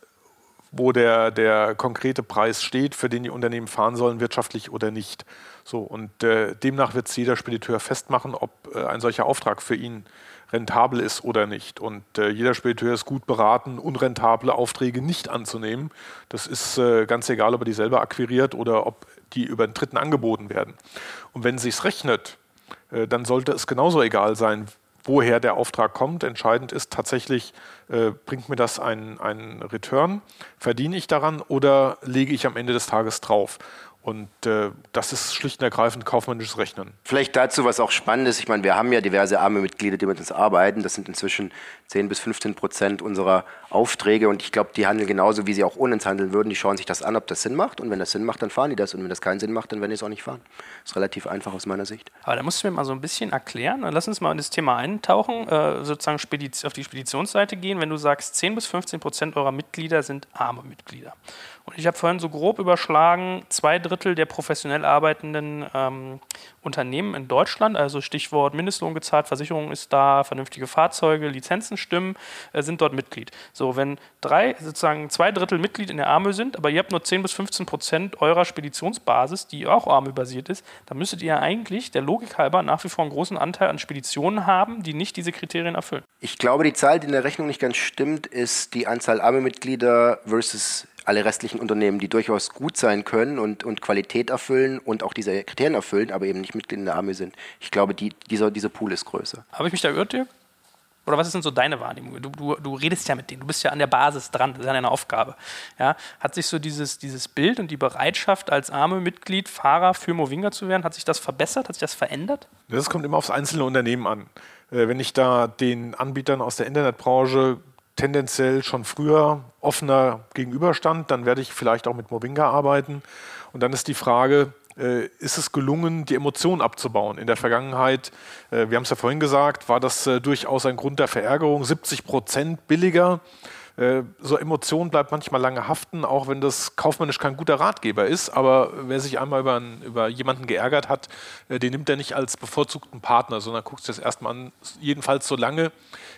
wo der, der konkrete Preis steht, für den die Unternehmen fahren sollen, wirtschaftlich oder nicht. So, und äh, demnach wird es jeder Spediteur festmachen, ob äh, ein solcher Auftrag für ihn rentabel ist oder nicht. Und äh, jeder Spediteur ist gut beraten, unrentable Aufträge nicht anzunehmen. Das ist äh, ganz egal, ob er die selber akquiriert oder ob die über einen Dritten angeboten werden. Und wenn es sich rechnet, äh, dann sollte es genauso egal sein, woher der Auftrag kommt. Entscheidend ist tatsächlich, äh, bringt mir das einen, einen Return, verdiene ich daran oder lege ich am Ende des Tages drauf. Und äh, das ist schlicht und ergreifend kaufmännisches Rechnen. Vielleicht dazu was auch Spannendes. Ich meine, wir haben ja diverse arme Mitglieder, die mit uns arbeiten. Das sind inzwischen 10 bis 15 Prozent unserer Aufträge. Und ich glaube, die handeln genauso, wie sie auch ohne uns handeln würden. Die schauen sich das an, ob das Sinn macht. Und wenn das Sinn macht, dann fahren die das. Und wenn das keinen Sinn macht, dann werden die es auch nicht fahren. Das ist relativ einfach aus meiner Sicht. Aber da musst du mir mal so ein bisschen erklären. Lass uns mal in das Thema eintauchen, äh, sozusagen auf die Speditionsseite gehen. Wenn du sagst, 10 bis 15 Prozent eurer Mitglieder sind arme Mitglieder. Und ich habe vorhin so grob überschlagen, zwei Drittel der professionell arbeitenden ähm, Unternehmen in Deutschland, also Stichwort Mindestlohn gezahlt, Versicherung ist da, vernünftige Fahrzeuge, Lizenzen stimmen, äh, sind dort Mitglied. So, wenn drei, sozusagen zwei Drittel Mitglied in der AMÖ sind, aber ihr habt nur 10 bis 15 Prozent eurer Speditionsbasis, die auch AMÖ-basiert ist, dann müsstet ihr eigentlich der Logik halber nach wie vor einen großen Anteil an Speditionen haben, die nicht diese Kriterien erfüllen. Ich glaube, die Zahl, die in der Rechnung nicht ganz stimmt, ist die Anzahl AMÖ-Mitglieder versus alle restlichen Unternehmen, die durchaus gut sein können und, und Qualität erfüllen und auch diese Kriterien erfüllen, aber eben nicht Mitglied in der Armee sind. Ich glaube, die, dieser, dieser Pool ist größer. Habe ich mich da irrt, Dirk? Oder was ist denn so deine Wahrnehmung? Du, du, du redest ja mit denen, du bist ja an der Basis dran, das ist ja deine Aufgabe. Ja? Hat sich so dieses, dieses Bild und die Bereitschaft als arme Mitglied, Fahrer für Movinga zu werden, hat sich das verbessert, hat sich das verändert? Das kommt immer aufs einzelne Unternehmen an. Äh, wenn ich da den Anbietern aus der Internetbranche tendenziell schon früher offener gegenüberstand, dann werde ich vielleicht auch mit Movinga arbeiten. Und dann ist die Frage, ist es gelungen, die Emotionen abzubauen? In der Vergangenheit, äh, wir haben es ja vorhin gesagt, war das äh, durchaus ein Grund der Verärgerung, 70 Prozent billiger. Äh, so Emotion bleibt manchmal lange haften, auch wenn das kaufmännisch kein guter Ratgeber ist. Aber wer sich einmal über, einen, über jemanden geärgert hat, äh, den nimmt er nicht als bevorzugten Partner, sondern guckt das erstmal an, jedenfalls so lange,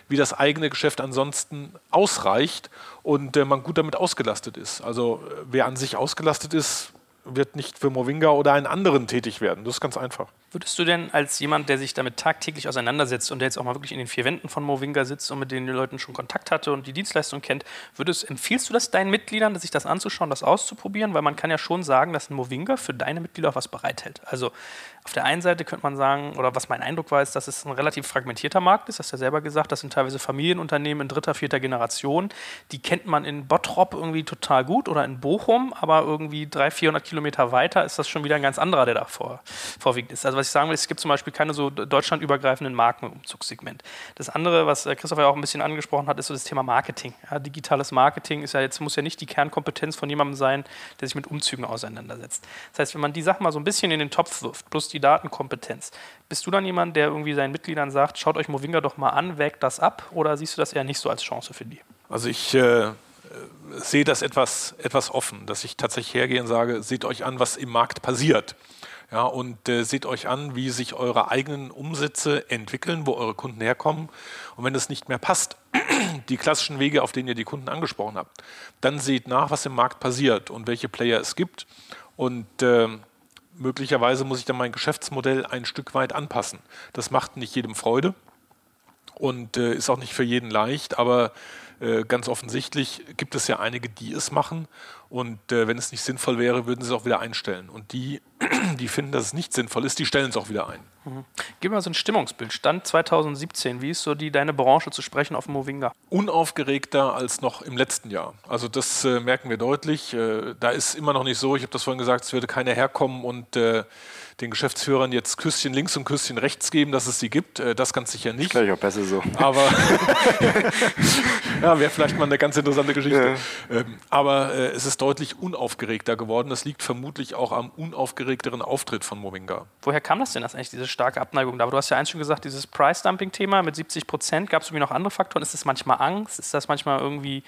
wie das eigene Geschäft ansonsten ausreicht und äh, man gut damit ausgelastet ist. Also wer an sich ausgelastet ist, wird nicht für Movinga oder einen anderen tätig werden. Das ist ganz einfach. Würdest du denn als jemand, der sich damit tagtäglich auseinandersetzt und der jetzt auch mal wirklich in den vier Wänden von Movinga sitzt und mit den Leuten schon Kontakt hatte und die Dienstleistung kennt, würdest, empfiehlst du das deinen Mitgliedern, sich das anzuschauen, das auszuprobieren? Weil man kann ja schon sagen, dass ein Movinga für deine Mitglieder auch was bereithält. Also auf der einen Seite könnte man sagen, oder was mein Eindruck war, ist, dass es ein relativ fragmentierter Markt ist. Das hast du ja selber gesagt. Das sind teilweise Familienunternehmen in dritter, vierter Generation. Die kennt man in Bottrop irgendwie total gut oder in Bochum, aber irgendwie 300, 400 Kilometer weiter ist das schon wieder ein ganz anderer, der da vor, vorwiegend ist. Also was ich sagen will, es gibt zum Beispiel keine so deutschlandübergreifenden Marken im Umzugssegment. Das andere, was Christoph ja auch ein bisschen angesprochen hat, ist so das Thema Marketing. Ja, digitales Marketing ist ja jetzt, muss ja nicht die Kernkompetenz von jemandem sein, der sich mit Umzügen auseinandersetzt. Das heißt, wenn man die Sachen mal so ein bisschen in den Topf wirft, plus die die Datenkompetenz. Bist du dann jemand, der irgendwie seinen Mitgliedern sagt, schaut euch Movinga doch mal an, wägt das ab oder siehst du das eher nicht so als Chance für die? Also ich äh, sehe das etwas, etwas offen, dass ich tatsächlich hergehe und sage, seht euch an, was im Markt passiert. Ja, und äh, seht euch an, wie sich eure eigenen Umsätze entwickeln, wo eure Kunden herkommen. Und wenn es nicht mehr passt, die klassischen Wege, auf denen ihr die Kunden angesprochen habt, dann seht nach, was im Markt passiert und welche Player es gibt. Und äh, möglicherweise muss ich dann mein Geschäftsmodell ein Stück weit anpassen. Das macht nicht jedem Freude und äh, ist auch nicht für jeden leicht, aber äh, ganz offensichtlich gibt es ja einige, die es machen und äh, wenn es nicht sinnvoll wäre, würden sie es auch wieder einstellen. Und die, die finden, dass es nicht sinnvoll ist, die stellen es auch wieder ein. Mhm. Gib mal so ein Stimmungsbild. Stand 2017, wie ist so die deine Branche zu sprechen auf Movinga? Unaufgeregter als noch im letzten Jahr. Also das äh, merken wir deutlich. Äh, da ist immer noch nicht so, ich habe das vorhin gesagt, es würde keiner herkommen und äh, den Geschäftsführern jetzt Küsschen links und Küsschen rechts geben, dass es sie gibt. Äh, das ganz sicher nicht. Vielleicht auch besser so. Aber ja, wäre vielleicht mal eine ganz interessante Geschichte. Ja. Ähm, aber äh, es ist deutlich unaufgeregter geworden. Das liegt vermutlich auch am unaufgeregteren Auftritt von Movinga. Woher kam das denn, das eigentlich, diese starke Abneigung? Aber du hast ja eins schon gesagt, dieses Price-Dumping-Thema mit 70 Prozent. Gab es irgendwie noch andere Faktoren? Ist das manchmal Angst? Ist das manchmal irgendwie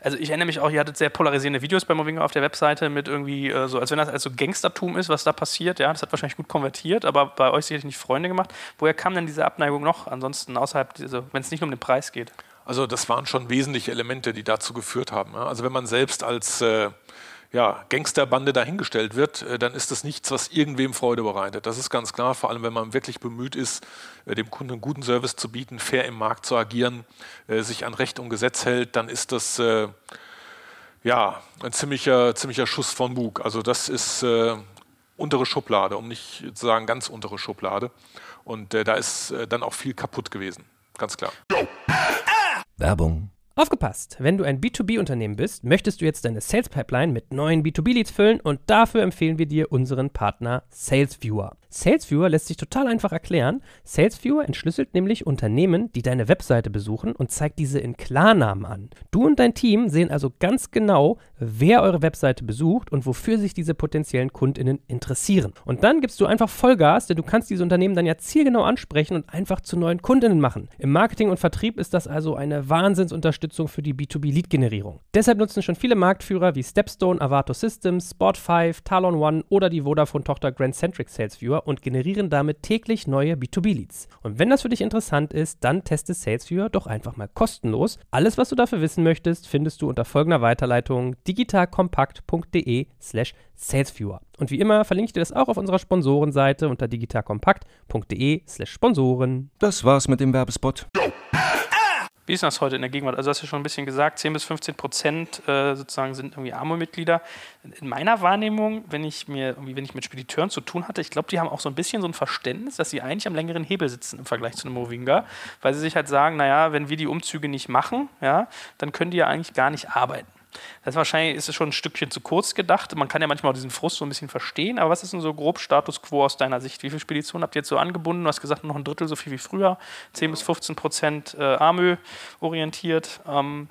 also ich erinnere mich auch, ihr hattet sehr polarisierende Videos bei Movinga auf der Webseite mit irgendwie äh, so, als wenn das also Gangstertum ist, was da passiert. Ja, das hat wahrscheinlich gut konvertiert, aber bei euch sicherlich nicht Freunde gemacht. Woher kam denn diese Abneigung noch? Ansonsten außerhalb, also, wenn es nicht nur um den Preis geht. Also das waren schon wesentliche Elemente, die dazu geführt haben. Also wenn man selbst als äh, ja, Gangsterbande dahingestellt wird, äh, dann ist das nichts, was irgendwem Freude bereitet. Das ist ganz klar, vor allem wenn man wirklich bemüht ist, äh, dem Kunden einen guten Service zu bieten, fair im Markt zu agieren, äh, sich an Recht und Gesetz hält, dann ist das ja ein ziemlicher, ziemlicher Schuss von Bug. Also das ist äh, untere Schublade, um nicht zu sagen ganz untere Schublade. Und äh, da ist äh, dann auch viel kaputt gewesen, ganz klar. Werbung. Aufgepasst! Wenn du ein B2B-Unternehmen bist, möchtest du jetzt deine Sales Pipeline mit neuen B2B-Leads füllen und dafür empfehlen wir dir unseren Partner SalesViewer. SalesViewer lässt sich total einfach erklären. SalesViewer entschlüsselt nämlich Unternehmen, die deine Webseite besuchen und zeigt diese in Klarnamen an. Du und dein Team sehen also ganz genau, wer eure Webseite besucht und wofür sich diese potenziellen KundInnen interessieren. Und dann gibst du einfach Vollgas, denn du kannst diese Unternehmen dann ja zielgenau ansprechen und einfach zu neuen KundInnen machen. Im Marketing und Vertrieb ist das also eine Wahnsinnsunterstützung Unterstützung für die B2B-Lead-Generierung. Deshalb nutzen schon viele Marktführer wie Stepstone, Avato Systems, Spot5, Talon One oder die Vodafone-Tochter Grand Centric Sales Viewer und generieren damit täglich neue B2B-Leads. Und wenn das für dich interessant ist, dann teste SalesViewer doch einfach mal kostenlos. Alles, was du dafür wissen möchtest, findest du unter folgender Weiterleitung digitalkompakt.de slash salesviewer. Und wie immer verlinke ich dir das auch auf unserer Sponsorenseite unter digitalkompakt.de slash Sponsoren. Das war's mit dem Werbespot. Wie ist das heute in der Gegenwart? Also, du hast ja schon ein bisschen gesagt, 10 bis 15 Prozent äh, sozusagen sind irgendwie AMO-Mitglieder. In meiner Wahrnehmung, wenn ich mir wenn ich mit Spediteuren zu tun hatte, ich glaube, die haben auch so ein bisschen so ein Verständnis, dass sie eigentlich am längeren Hebel sitzen im Vergleich zu einem Movinga, weil sie sich halt sagen, naja, wenn wir die Umzüge nicht machen, ja, dann können die ja eigentlich gar nicht arbeiten. Das ist wahrscheinlich ist es schon ein Stückchen zu kurz gedacht. Man kann ja manchmal auch diesen Frust so ein bisschen verstehen, aber was ist denn so grob Status quo aus deiner Sicht? Wie viele Speditionen habt ihr jetzt so angebunden? Du hast gesagt, noch ein Drittel so viel wie früher, 10 bis 15 Prozent äh, AMÖ orientiert. Ähm,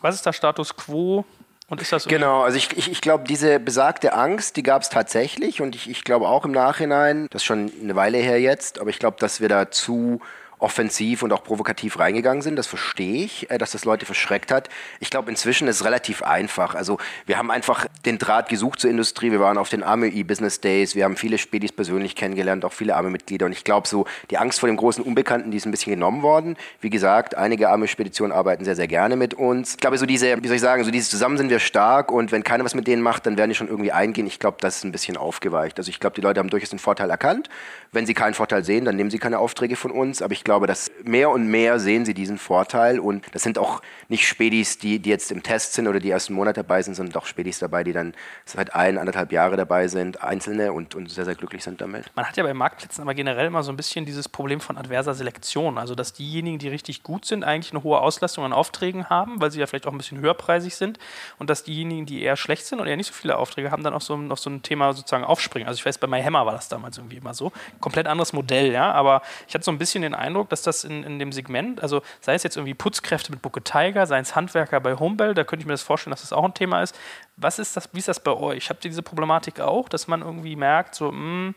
was ist der Status quo? Und ist das genau, also ich, ich, ich glaube, diese besagte Angst, die gab es tatsächlich und ich, ich glaube auch im Nachhinein, das ist schon eine Weile her jetzt, aber ich glaube, dass wir da zu offensiv und auch provokativ reingegangen sind. Das verstehe ich, äh, dass das Leute verschreckt hat. Ich glaube, inzwischen ist es relativ einfach. Also wir haben einfach den Draht gesucht zur Industrie. Wir waren auf den AME Business Days. Wir haben viele Spedis persönlich kennengelernt, auch viele AME-Mitglieder. Und ich glaube, so die Angst vor dem großen Unbekannten, die ist ein bisschen genommen worden. Wie gesagt, einige AME-Speditionen arbeiten sehr, sehr gerne mit uns. Ich glaube, so diese, wie soll ich sagen, so dieses Zusammen sind wir stark und wenn keiner was mit denen macht, dann werden die schon irgendwie eingehen. Ich glaube, das ist ein bisschen aufgeweicht. Also ich glaube, die Leute haben durchaus den Vorteil erkannt. Wenn sie keinen Vorteil sehen, dann nehmen sie keine Aufträge von uns. Aber ich glaube, dass mehr und mehr sehen sie diesen Vorteil und das sind auch nicht Spädis, die, die jetzt im Test sind oder die ersten Monat dabei sind, sondern auch Spädis dabei, die dann seit ein, anderthalb Jahre dabei sind, Einzelne und, und sehr, sehr glücklich sind damit. Man hat ja bei Marktplätzen aber generell immer so ein bisschen dieses Problem von adverser Selektion, also dass diejenigen, die richtig gut sind, eigentlich eine hohe Auslastung an Aufträgen haben, weil sie ja vielleicht auch ein bisschen höherpreisig sind und dass diejenigen, die eher schlecht sind und eher nicht so viele Aufträge haben, dann auch so, noch so ein Thema sozusagen aufspringen. Also ich weiß, bei MyHammer war das damals irgendwie immer so. Komplett anderes Modell, ja, aber ich hatte so ein bisschen den Eindruck, dass das in, in dem Segment, also sei es jetzt irgendwie Putzkräfte mit Bucke Tiger, sei es Handwerker bei Homebell, da könnte ich mir das vorstellen, dass das auch ein Thema ist. Was ist das, wie ist das bei euch? Habt ihr diese Problematik auch, dass man irgendwie merkt, so, mh, hm,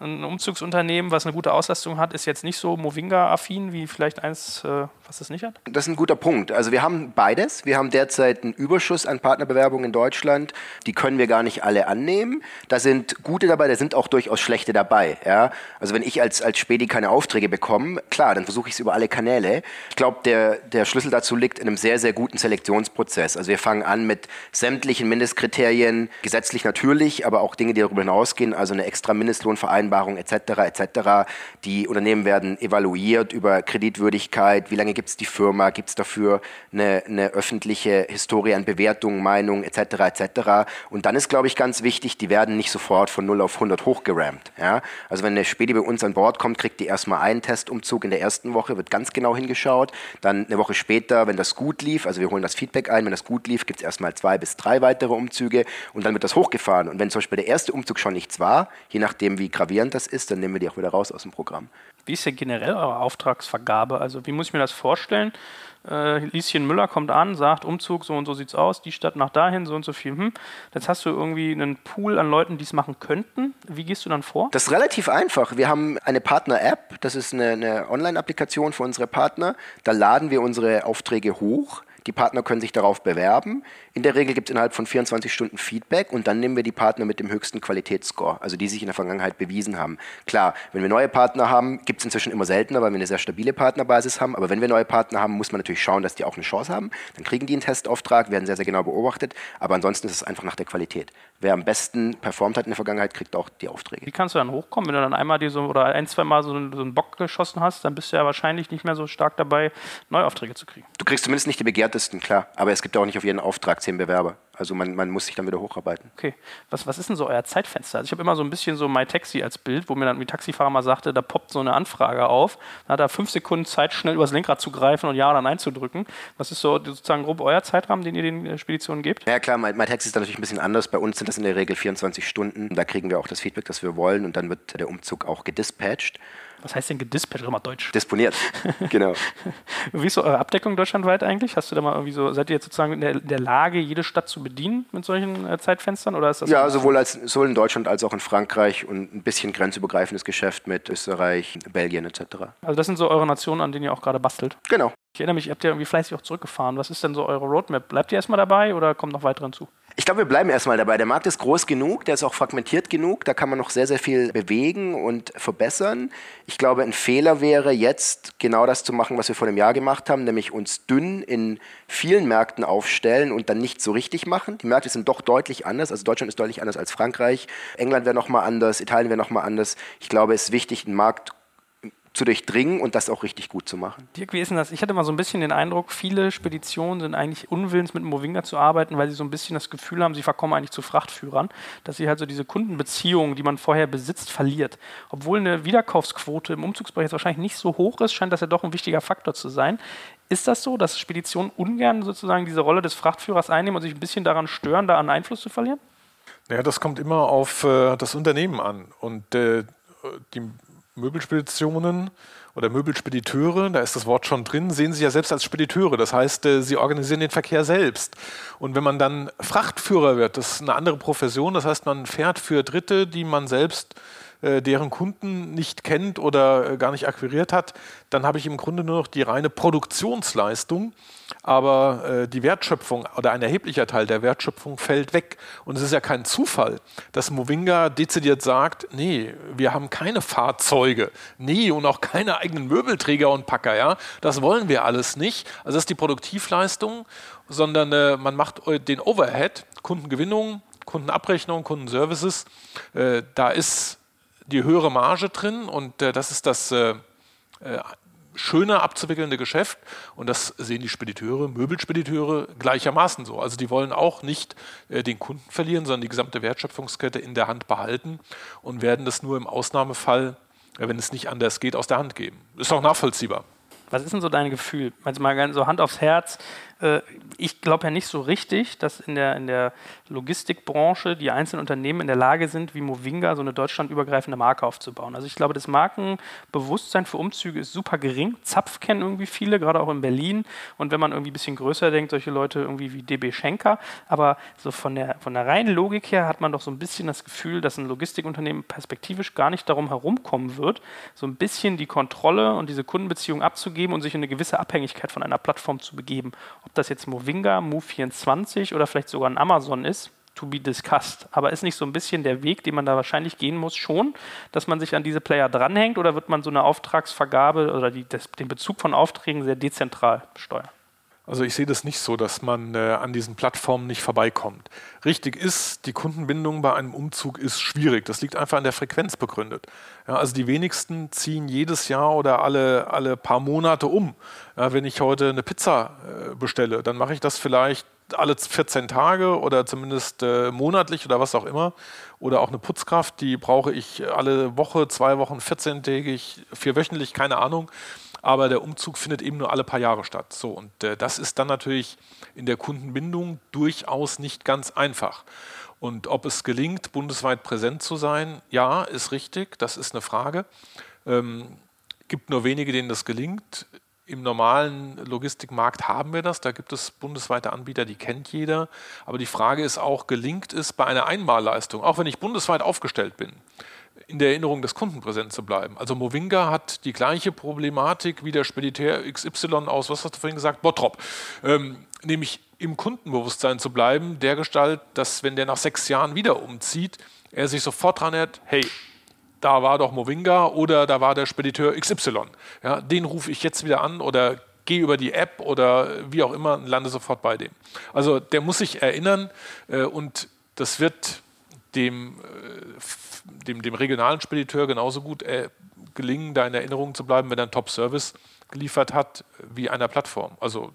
ein Umzugsunternehmen, was eine gute Auslastung hat, ist jetzt nicht so Movinga-affin wie vielleicht eins, äh, was es nicht hat? Das ist ein guter Punkt. Also wir haben beides. Wir haben derzeit einen Überschuss an Partnerbewerbungen in Deutschland. Die können wir gar nicht alle annehmen. Da sind gute dabei, da sind auch durchaus schlechte dabei. Ja? Also wenn ich als, als Spedi keine Aufträge bekomme, klar, dann versuche ich es über alle Kanäle. Ich glaube, der, der Schlüssel dazu liegt in einem sehr, sehr guten Selektionsprozess. Also wir fangen an mit sämtlichen Mindestkriterien, gesetzlich natürlich, aber auch Dinge, die darüber hinausgehen, also eine extra Mindestlohnvereinbarung etc. etc. Die Unternehmen werden evaluiert über Kreditwürdigkeit, wie lange gibt es die Firma, gibt es dafür eine, eine, öffentliche Historie an Bewertungen, Meinungen etc. etc. Und dann ist, glaube ich, ganz wichtig, die werden nicht sofort von 0 auf 100 hochgerammt. Ja? Also wenn eine Spedi bei uns an Bord kommt, kriegt die erstmal einen Testumzug in der ersten Woche, wird ganz genau hingeschaut. Dann eine Woche später, wenn das gut lief, also wir holen das Feedback ein, wenn das gut lief, gibt es erstmal zwei bis drei weitere Umzüge und dann wird das hochgefahren. Und wenn zum Beispiel der erste Umzug schon nichts war, je nachdem wie gravierend das ist, dann nehmen wir die auch wieder raus aus dem Programm. Wie ist denn generell eure Auftragsvergabe? Also wie muss ich mir das vorstellen? Äh, Lieschen Müller kommt an, sagt Umzug, so und so sieht's aus, die Stadt nach dahin, so und so viel. Hm. Jetzt hast du irgendwie einen Pool an Leuten, die es machen könnten. Wie gehst du dann vor? Das ist relativ einfach. Wir haben eine Partner-App, das ist eine, eine Online-Applikation für unsere Partner. Da laden wir unsere Aufträge hoch. Die Partner können sich darauf bewerben. In der Regel gibt es innerhalb von 24 Stunden Feedback und dann nehmen wir die Partner mit dem höchsten Qualitätsscore, also die sich in der Vergangenheit bewiesen haben. Klar, wenn wir neue Partner haben, gibt es inzwischen immer seltener, weil wir eine sehr stabile Partnerbasis haben. Aber wenn wir neue Partner haben, muss man natürlich schauen, dass die auch eine Chance haben. Dann kriegen die einen Testauftrag, werden sehr, sehr genau beobachtet. Aber ansonsten ist es einfach nach der Qualität. Wer am besten performt hat in der Vergangenheit, kriegt auch die Aufträge. Wie kannst du dann hochkommen, wenn du dann einmal die so oder ein, zwei Mal so einen, so einen Bock geschossen hast, dann bist du ja wahrscheinlich nicht mehr so stark dabei, Neuaufträge zu kriegen. Du kriegst zumindest nicht die begehrtesten, klar. Aber es gibt ja auch nicht auf jeden Auftrag zehn Bewerber. Also man, man muss sich dann wieder hocharbeiten. Okay. Was, was ist denn so euer Zeitfenster? Also ich habe immer so ein bisschen so MyTaxi als Bild, wo mir dann die Taxifahrer mal sagte, da poppt so eine Anfrage auf. Dann hat er fünf Sekunden Zeit, schnell übers Lenkrad zu greifen und Ja oder Nein zu drücken. Was ist so sozusagen grob euer Zeitrahmen, den ihr den äh, Speditionen gebt? Ja klar, MyTaxi ist da natürlich ein bisschen anders. Bei uns sind das in der Regel 24 Stunden. Da kriegen wir auch das Feedback, das wir wollen und dann wird der Umzug auch gedispatcht. Was heißt denn gedispatcht? Mal Deutsch. Disponiert, genau. Wie ist so eure Abdeckung deutschlandweit eigentlich? Hast du da mal irgendwie so, seid ihr jetzt sozusagen in der, der Lage, jede Stadt zu bedienen mit solchen äh, Zeitfenstern? Oder ist das ja, sowohl, als, sowohl in Deutschland als auch in Frankreich und ein bisschen grenzübergreifendes Geschäft mit Österreich, Belgien etc. Also das sind so eure Nationen, an denen ihr auch gerade bastelt? Genau. Ich erinnere mich, ihr habt ja irgendwie fleißig auch zurückgefahren. Was ist denn so eure Roadmap? Bleibt ihr erstmal dabei oder kommt noch weiter hinzu? Ich glaube, wir bleiben erstmal dabei. Der Markt ist groß genug, der ist auch fragmentiert genug, da kann man noch sehr, sehr viel bewegen und verbessern. Ich glaube, ein Fehler wäre jetzt genau das zu machen, was wir vor einem Jahr gemacht haben, nämlich uns dünn in vielen Märkten aufstellen und dann nicht so richtig machen. Die Märkte sind doch deutlich anders. Also Deutschland ist deutlich anders als Frankreich. England wäre nochmal anders, Italien wäre nochmal anders. Ich glaube, es ist wichtig, einen Markt zu durchdringen und das auch richtig gut zu machen. Dirk, wie ist denn das? Ich hatte mal so ein bisschen den Eindruck, viele Speditionen sind eigentlich unwillens mit Movinga zu arbeiten, weil sie so ein bisschen das Gefühl haben, sie verkommen eigentlich zu Frachtführern, dass sie halt so diese Kundenbeziehungen, die man vorher besitzt, verliert. Obwohl eine Wiederkaufsquote im Umzugsbereich jetzt wahrscheinlich nicht so hoch ist, scheint das ja doch ein wichtiger Faktor zu sein. Ist das so, dass Speditionen ungern sozusagen diese Rolle des Frachtführers einnehmen und sich ein bisschen daran stören, da an Einfluss zu verlieren? Ja, das kommt immer auf äh, das Unternehmen an. Und äh, die Möbelspeditionen oder Möbelspediteure, da ist das Wort schon drin, sehen sich ja selbst als Spediteure. Das heißt, äh, sie organisieren den Verkehr selbst. Und wenn man dann Frachtführer wird, das ist eine andere Profession, das heißt, man fährt für Dritte, die man selbst äh, deren Kunden nicht kennt oder äh, gar nicht akquiriert hat, dann habe ich im Grunde nur noch die reine Produktionsleistung, aber äh, die Wertschöpfung oder ein erheblicher Teil der Wertschöpfung fällt weg. Und es ist ja kein Zufall, dass Movinga dezidiert sagt, nee, wir haben keine Fahrzeuge, nee, und auch keine eigenen Möbelträger und Packer, ja, das wollen wir alles nicht. Also das ist die Produktivleistung, sondern äh, man macht den Overhead, Kundengewinnung, Kundenabrechnung, Kundenservices, äh, da ist die höhere Marge drin und äh, das ist das äh, äh, schöner abzuwickelnde Geschäft und das sehen die Spediteure, Möbelspediteure gleichermaßen so. Also die wollen auch nicht äh, den Kunden verlieren, sondern die gesamte Wertschöpfungskette in der Hand behalten und werden das nur im Ausnahmefall, äh, wenn es nicht anders geht, aus der Hand geben. Ist auch nachvollziehbar. Was ist denn so dein Gefühl? Also mal ganz so Hand aufs Herz. Äh, ich glaube ja nicht so richtig, dass in der, in der Logistikbranche die einzelnen Unternehmen in der Lage sind, wie Movinga so eine deutschlandübergreifende Marke aufzubauen. Also ich glaube, das Markenbewusstsein für Umzüge ist super gering. Zapf kennen irgendwie viele, gerade auch in Berlin. Und wenn man irgendwie ein bisschen größer denkt, solche Leute irgendwie wie DB Schenker. Aber so von der, von der reinen Logik her hat man doch so ein bisschen das Gefühl, dass ein Logistikunternehmen perspektivisch gar nicht darum herumkommen wird, so ein bisschen die Kontrolle und diese Kundenbeziehung abzugeben und sich in eine gewisse Abhängigkeit von einer Plattform zu begeben. Ob das jetzt Movinga, Move24 oder vielleicht sogar ein Amazon ist, to be discussed. Aber ist nicht so ein bisschen der Weg, den man da wahrscheinlich gehen muss, schon, dass man sich an diese Player dranhängt oder wird man so eine Auftragsvergabe oder die, das, den Bezug von Aufträgen sehr dezentral steuern? Also ich sehe das nicht so, dass man äh, an diesen Plattformen nicht vorbeikommt. Richtig ist, die Kundenbindung bei einem Umzug ist schwierig. Das liegt einfach an der Frequenz begründet. Ja, also die wenigsten ziehen jedes Jahr oder alle, alle paar Monate um. Ja, wenn ich heute eine Pizza äh, bestelle, dann mache ich das vielleicht alle 14 Tage oder zumindest äh, monatlich oder was auch immer. Oder auch eine Putzkraft, die brauche ich alle Woche, zwei Wochen, 14-tägig, vierwöchentlich, keine Ahnung aber der Umzug findet eben nur alle paar Jahre statt. So, und äh, das ist dann natürlich in der Kundenbindung durchaus nicht ganz einfach. Und ob es gelingt, bundesweit präsent zu sein, ja, ist richtig, das ist eine Frage. Ähm, gibt nur wenige, denen das gelingt. Im normalen Logistikmarkt haben wir das, da gibt es bundesweite Anbieter, die kennt jeder. Aber die Frage ist auch, gelingt es bei einer Einmalleistung, auch wenn ich bundesweit aufgestellt bin, in der Erinnerung des Kunden präsent zu bleiben. Also Movinga hat die gleiche Problematik wie der Speditär XY aus, was hast du vorhin gesagt, Bottrop. Ähm, nämlich im Kundenbewusstsein zu bleiben, der Gestalt, dass wenn der nach sechs Jahren wieder umzieht, er sich sofort dran erinnert, hey, da war doch Movinga oder da war der Spediteur XY. Ja, den rufe ich jetzt wieder an oder gehe über die App oder wie auch immer und lande sofort bei dem. Also der muss sich erinnern äh, und das wird dem äh, dem, dem regionalen Spediteur genauso gut äh, gelingen, da in Erinnerung zu bleiben, wenn er einen Top-Service geliefert hat, wie einer Plattform. Also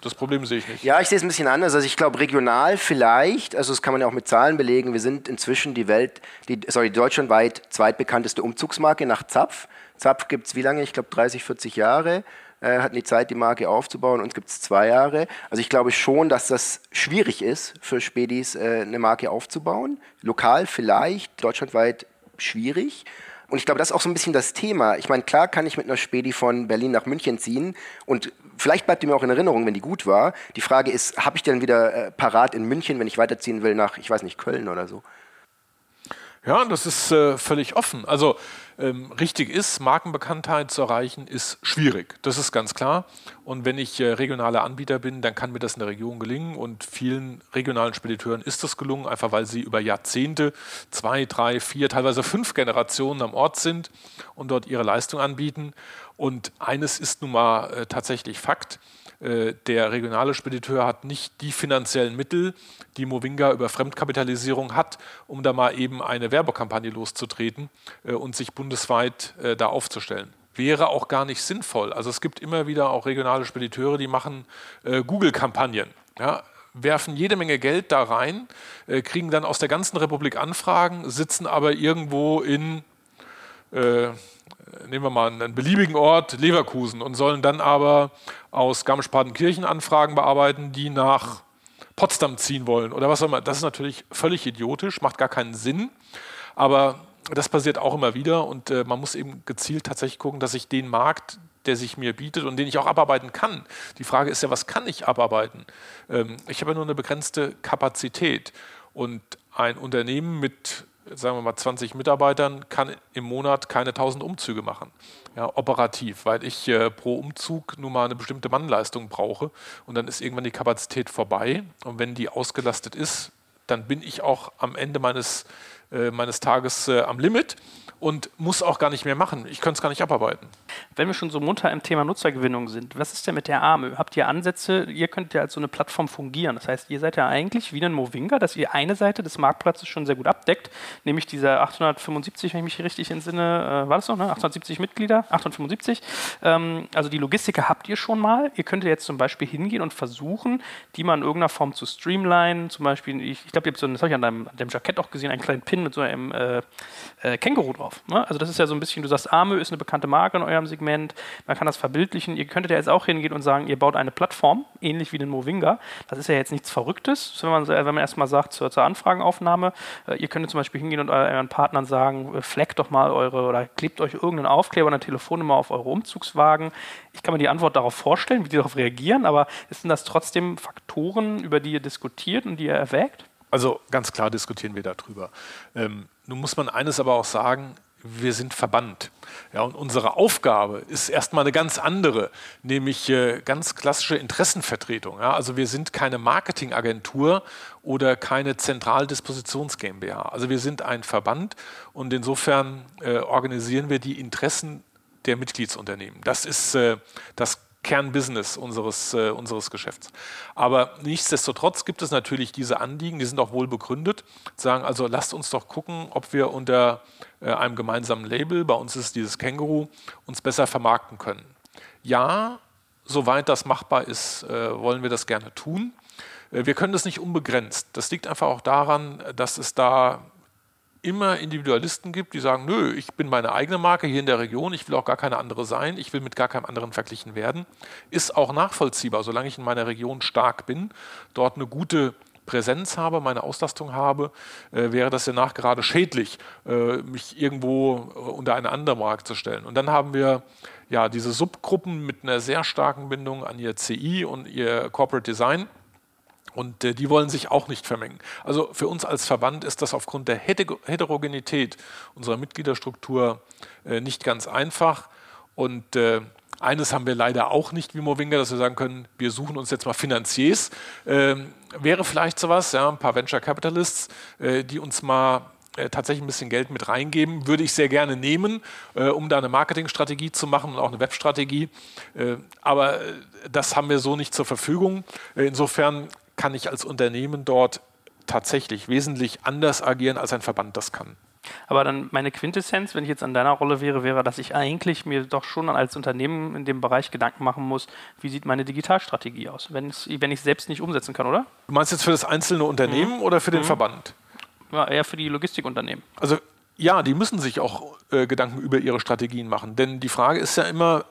das Problem sehe ich nicht. Ja, ich sehe es ein bisschen anders. Also ich glaube regional vielleicht, also das kann man ja auch mit Zahlen belegen, wir sind inzwischen die Welt, die, sorry, deutschlandweit zweitbekannteste Umzugsmarke nach Zapf. Zapf gibt es wie lange? Ich glaube 30, 40 Jahre äh, hatten die Zeit, die Marke aufzubauen. Uns gibt es zwei Jahre. Also ich glaube schon, dass das schwierig ist für Spedis, äh, eine Marke aufzubauen. Lokal vielleicht, deutschlandweit schwierig. Und ich glaube, das ist auch so ein bisschen das Thema. Ich meine, klar kann ich mit einer Spedi von Berlin nach München ziehen und vielleicht bleibt die mir auch in Erinnerung, wenn die gut war. Die Frage ist, habe ich denn wieder äh, parat in München, wenn ich weiterziehen will nach, ich weiß nicht, Köln oder so? Ja, das ist äh, völlig offen. Also ähm, richtig ist, Markenbekanntheit zu erreichen, ist schwierig. Das ist ganz klar. Und wenn ich äh, regionaler Anbieter bin, dann kann mir das in der Region gelingen. Und vielen regionalen Spediteuren ist das gelungen, einfach weil sie über Jahrzehnte, zwei, drei, vier, teilweise fünf Generationen am Ort sind und dort ihre Leistung anbieten. Und eines ist nun mal äh, tatsächlich Fakt. Äh, der regionale Spediteur hat nicht die finanziellen Mittel, die Movinga über Fremdkapitalisierung hat, um da mal eben eine Werbekampagne loszutreten äh, und sich bundesweit äh, da aufzustellen. Wäre auch gar nicht sinnvoll. Also es gibt immer wieder auch regionale Spediteure, die machen Google-Kampagnen. Ja, werfen jede Menge Geld da rein, kriegen dann aus der ganzen Republik Anfragen, sitzen aber irgendwo in äh, nehmen wir mal einen beliebigen Ort, Leverkusen, und sollen dann aber aus Garmisch-Partenkirchen Anfragen bearbeiten, die nach Potsdam ziehen wollen oder was auch immer. Das ist natürlich völlig idiotisch, macht gar keinen Sinn, aber das passiert auch immer wieder und äh, man muss eben gezielt tatsächlich gucken, dass ich den Markt, der sich mir bietet und den ich auch abarbeiten kann. Die Frage ist ja, was kann ich abarbeiten? Ähm, ich habe ja nur eine begrenzte Kapazität und ein Unternehmen mit sagen wir mal 20 Mitarbeitern, kann im Monat keine 1000 Umzüge machen, ja, operativ, weil ich äh, pro Umzug nur mal eine bestimmte Mannleistung brauche und dann ist irgendwann die Kapazität vorbei. Und wenn die ausgelastet ist, dann bin ich auch am Ende meines, meines Tages äh, am Limit und muss auch gar nicht mehr machen. Ich könnte es gar nicht abarbeiten. Wenn wir schon so munter im Thema Nutzergewinnung sind, was ist denn mit der AMÖ? Habt ihr Ansätze? Ihr könnt ja als so eine Plattform fungieren. Das heißt, ihr seid ja eigentlich wie ein Movinga, dass ihr eine Seite des Marktplatzes schon sehr gut abdeckt, nämlich dieser 875, wenn ich mich richtig entsinne, äh, war das noch, ne? 870 Mitglieder, 875. Ähm, also die Logistiker habt ihr schon mal. Ihr könnt jetzt zum Beispiel hingehen und versuchen, die mal in irgendeiner Form zu streamlinen. Zum Beispiel, ich, ich glaube, ihr habt so, das habe ich an deinem, deinem Jackett auch gesehen, einen kleinen Pin mit so einem äh, äh, Känguru drauf. Ne? Also das ist ja so ein bisschen, du sagst, Arme ist eine bekannte Marke in eurem Segment, man kann das verbildlichen. Ihr könntet ja jetzt auch hingehen und sagen, ihr baut eine Plattform, ähnlich wie den Movinga. Das ist ja jetzt nichts Verrücktes, wenn man, wenn man erstmal sagt zur, zur Anfragenaufnahme, äh, ihr könntet zum Beispiel hingehen und euren Partnern sagen, äh, fleckt doch mal eure oder klebt euch irgendeinen Aufkleber eine Telefonnummer auf eure Umzugswagen. Ich kann mir die Antwort darauf vorstellen, wie die darauf reagieren, aber sind das trotzdem Faktoren, über die ihr diskutiert und die ihr erwägt? Also ganz klar diskutieren wir darüber. Ähm, nun muss man eines aber auch sagen, wir sind verbannt. Ja, und unsere Aufgabe ist erstmal eine ganz andere, nämlich äh, ganz klassische Interessenvertretung. Ja, also wir sind keine Marketingagentur oder keine Zentraldispositions GmbH. Also wir sind ein Verband und insofern äh, organisieren wir die Interessen der Mitgliedsunternehmen. Das ist äh, das Kernbusiness unseres, äh, unseres Geschäfts. Aber nichtsdestotrotz gibt es natürlich diese Anliegen, die sind auch wohl begründet, sagen also, lasst uns doch gucken, ob wir unter äh, einem gemeinsamen Label, bei uns ist dieses Känguru, uns besser vermarkten können. Ja, soweit das machbar ist, äh, wollen wir das gerne tun. Äh, wir können das nicht unbegrenzt. Das liegt einfach auch daran, dass es da immer Individualisten gibt, die sagen, nö, ich bin meine eigene Marke hier in der Region, ich will auch gar keine andere sein, ich will mit gar keinem anderen verglichen werden, ist auch nachvollziehbar, solange ich in meiner Region stark bin, dort eine gute Präsenz habe, meine Auslastung habe, äh, wäre das ja nachgerade schädlich, äh, mich irgendwo äh, unter eine andere Marke zu stellen. Und dann haben wir ja diese Subgruppen mit einer sehr starken Bindung an ihr CI und ihr Corporate Design und äh, die wollen sich auch nicht vermengen. Also für uns als Verband ist das aufgrund der Heterogenität unserer Mitgliederstruktur äh, nicht ganz einfach. Und äh, eines haben wir leider auch nicht wie Movinga, dass wir sagen können, wir suchen uns jetzt mal Finanziers. Ähm, wäre vielleicht sowas, ja, ein paar Venture Capitalists, äh, die uns mal äh, tatsächlich ein bisschen Geld mit reingeben, würde ich sehr gerne nehmen, äh, um da eine Marketingstrategie zu machen und auch eine Webstrategie. Äh, aber äh, das haben wir so nicht zur Verfügung. insofern kann ich als Unternehmen dort tatsächlich wesentlich anders agieren, als ein Verband das kann. Aber dann meine Quintessenz, wenn ich jetzt an deiner Rolle wäre, wäre, dass ich eigentlich mir doch schon als Unternehmen in dem Bereich Gedanken machen muss, wie sieht meine Digitalstrategie aus, wenn, es, wenn ich es selbst nicht umsetzen kann, oder? Du meinst jetzt für das einzelne Unternehmen mhm. oder für den mhm. Verband? Ja, eher für die Logistikunternehmen. Also ja, die müssen sich auch äh, Gedanken über ihre Strategien machen. Denn die Frage ist ja immer,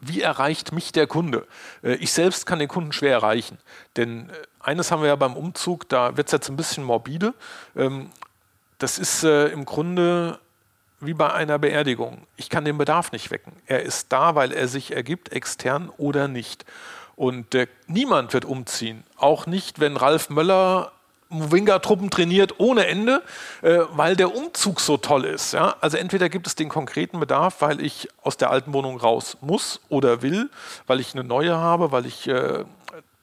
wie erreicht mich der Kunde? Äh, ich selbst kann den Kunden schwer erreichen. Denn äh, eines haben wir ja beim Umzug, da wird es jetzt ein bisschen morbide. Ähm, das ist äh, im Grunde wie bei einer Beerdigung. Ich kann den Bedarf nicht wecken. Er ist da, weil er sich ergibt, extern oder nicht. Und niemand wird umziehen. Auch nicht, wenn Ralf Möller Movinga-Truppen trainiert ohne Ende, äh, weil der Umzug so toll ist. Ja? Also entweder gibt es den konkreten Bedarf, weil ich aus der alten Wohnung raus muss oder will, weil ich eine neue habe, weil ich äh,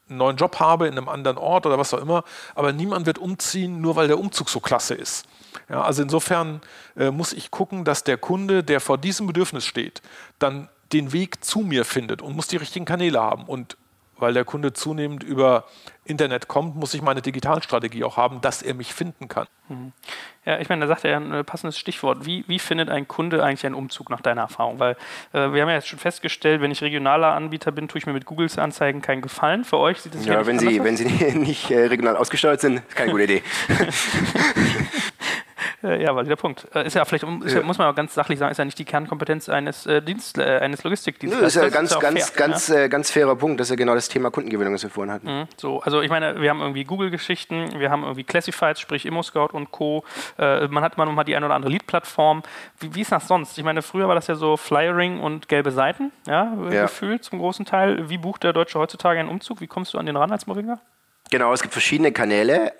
einen neuen Job habe in einem anderen Ort oder was auch immer. Aber niemand wird umziehen, nur weil der Umzug so klasse ist. Ja, also insofern äh, muss ich gucken, dass der Kunde, der vor diesem Bedürfnis steht, dann den Weg zu mir findet und muss die richtigen Kanäle haben. Und weil der Kunde zunehmend über Internet kommt, muss ich meine Digitalstrategie auch haben, dass er mich finden kann. Mhm. Ja, ich meine, da sagt er ein passendes Stichwort. Wie, wie findet ein Kunde eigentlich einen Umzug nach deiner Erfahrung? Weil äh, wir haben ja jetzt schon festgestellt, wenn ich regionaler Anbieter bin, tue ich mir mit Googles Anzeigen keinen Gefallen. Für euch sieht das ja, ja wenn Sie, wenn Sie nicht äh, regional ausgesteuert sind, ist keine gute Idee. Äh, ja, weil der Punkt. Äh, ist ja vielleicht, ist ja. muss man auch ganz sachlich sagen, ist ja nicht die Kernkompetenz eines äh, Dienst, äh, eines Logistikdienstleisters. Das ist ja ganz, ist ganz, fair, ganz, ja? äh, ganz fairer Punkt. Das ist ja genau das Thema Kundengewinnung, das wir vorhin hatten. Mhm, so, also ich meine, wir haben irgendwie Google-Geschichten, wir haben irgendwie Classifieds, sprich ImmoScout und Co. Äh, man hat immer noch mal die eine oder andere Lead-Plattform. Wie, wie, ist das sonst? Ich meine, früher war das ja so Flyering und gelbe Seiten, ja, ja. gefühlt zum großen Teil. Wie bucht der Deutsche heutzutage einen Umzug? Wie kommst du an den ran als Movinger? Genau, es gibt verschiedene Kanäle.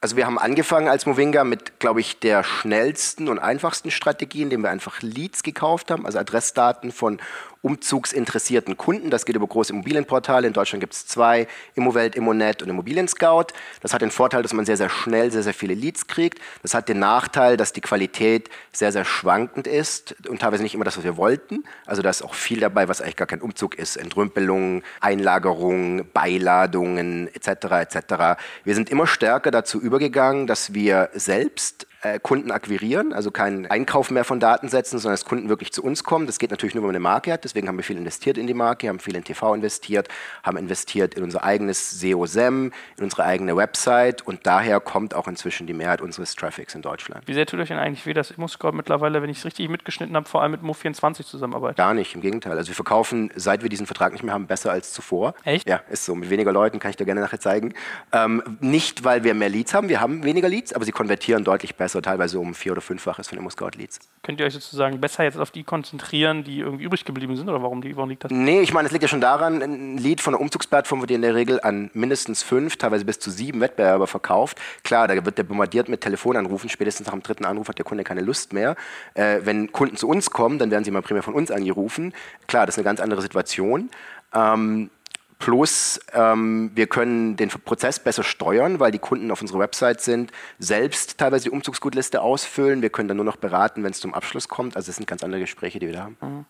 Also wir haben angefangen als Movinga mit, glaube ich, der schnellsten und einfachsten Strategie, indem wir einfach Leads gekauft haben, also Adressdaten von umzugsinteressierten Kunden. Das geht über große Immobilienportale. In Deutschland gibt es zwei, Immowelt, Immonet und Immobilien Scout. Das hat den Vorteil, dass man sehr, sehr schnell sehr, sehr viele Leads kriegt. Das hat den Nachteil, dass die Qualität sehr, sehr schwankend ist und teilweise nicht immer das, was wir wollten. Also da ist auch viel dabei, was eigentlich gar kein Umzug ist. Entrümpelung, Einlagerung, Beiladungen etc. etc. Wir sind immer stärker dazu übergegangen, dass wir selbst Kunden akquirieren, also keinen Einkauf mehr von Daten setzen, sondern dass Kunden wirklich zu uns kommen. Das geht natürlich nur, wenn man eine Marke hat. Deswegen haben wir viel investiert in die Marke, haben viel in TV investiert, haben investiert in unser eigenes SEO-SEM, in unsere eigene Website und daher kommt auch inzwischen die Mehrheit unseres Traffics in Deutschland. Wie sehr tut euch denn eigentlich weh, dass ImmoScout mittlerweile, wenn ich es richtig mitgeschnitten habe, vor allem mit Mo24 zusammenarbeitet? Gar nicht, im Gegenteil. Also wir verkaufen, seit wir diesen Vertrag nicht mehr haben, besser als zuvor. Echt? Ja, ist so. Mit weniger Leuten kann ich dir gerne nachher zeigen. Ähm, nicht, weil wir mehr Leads haben, wir haben weniger Leads, aber sie konvertieren deutlich besser, teilweise um vier- oder fünffaches von ImmoScout-Leads. Könnt ihr euch sozusagen besser jetzt auf die konzentrieren, die irgendwie übrig geblieben sind oder warum, die, warum liegt das? Nee, ich meine, es liegt ja schon daran, ein Lead von einer Umzugsplattform wird in der Regel an mindestens fünf, teilweise bis zu sieben Wettbewerber verkauft. Klar, da wird der bombardiert mit Telefonanrufen, spätestens nach dem dritten Anruf hat der Kunde keine Lust mehr. Äh, wenn Kunden zu uns kommen, dann werden sie mal primär von uns angerufen. Klar, das ist eine ganz andere Situation. Ähm, Plus, ähm, wir können den Prozess besser steuern, weil die Kunden auf unserer Website sind, selbst teilweise die Umzugsgutliste ausfüllen. Wir können dann nur noch beraten, wenn es zum Abschluss kommt. Also es sind ganz andere Gespräche, die wir da haben. Mhm.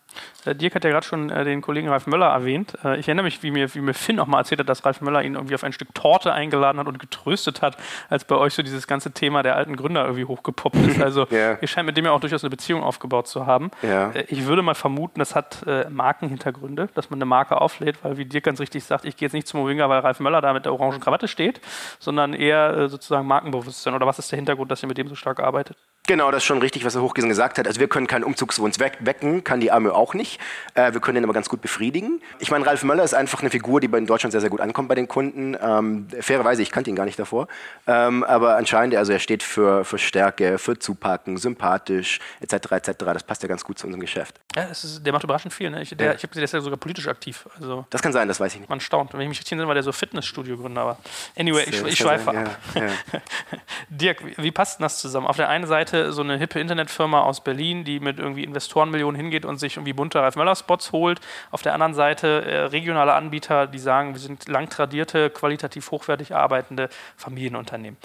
Äh, Dirk hat ja gerade schon äh, den Kollegen Ralf Möller erwähnt. Äh, ich erinnere mich, wie mir, wie mir Finn auch mal erzählt hat, dass Ralf Möller ihn irgendwie auf ein Stück Torte eingeladen hat und getröstet hat, als bei euch so dieses ganze Thema der alten Gründer irgendwie hochgepoppt ist. Also ja. ihr scheint mit dem ja auch durchaus eine Beziehung aufgebaut zu haben. Ja. Äh, ich würde mal vermuten, das hat äh, Markenhintergründe, dass man eine Marke auflädt, weil wie Dirk ganz richtig sagt, ich gehe jetzt nicht zum Movinga, weil Ralf Möller da mit der orangen Krawatte steht, sondern eher äh, sozusagen Markenbewusstsein. Oder was ist der Hintergrund, dass ihr mit dem so stark arbeitet? Genau, das ist schon richtig, was Herr Hochgesen gesagt hat. Also wir können keinen Umzugswunsch wecken, kann die Arme auch nicht. Äh, wir können den aber ganz gut befriedigen. Ich meine, Ralf Möller ist einfach eine Figur, die in Deutschland sehr, sehr gut ankommt bei den Kunden. Ähm, fairerweise, ich kannte ihn gar nicht davor. Ähm, aber anscheinend, also er steht für, für Stärke, für Zupacken, sympathisch, etc., etc. Das passt ja ganz gut zu unserem Geschäft. Ja, ist, der macht überraschend viel. Ne? Ich, der, ja. ich habe gesehen, der ist ja sogar politisch aktiv. Also das kann sein, das weiß ich nicht. Man staunt. Wenn ich mich richtig erinnere, war der so Fitnessstudio-Gründer. Aber anyway, ich, ich schweife ab. Ja, ja. Dirk, wie, passt denn das zusammen? Auf der einen Seite so eine hippe Internetfirma aus Berlin, die mit irgendwie Investorenmillionen hingeht und sich irgendwie bunte Ralf Möller-Spots holt. Auf der anderen Seite äh, regionale Anbieter, die sagen, wir sind lang tradierte, qualitativ hochwertig arbeitende Familienunternehmen.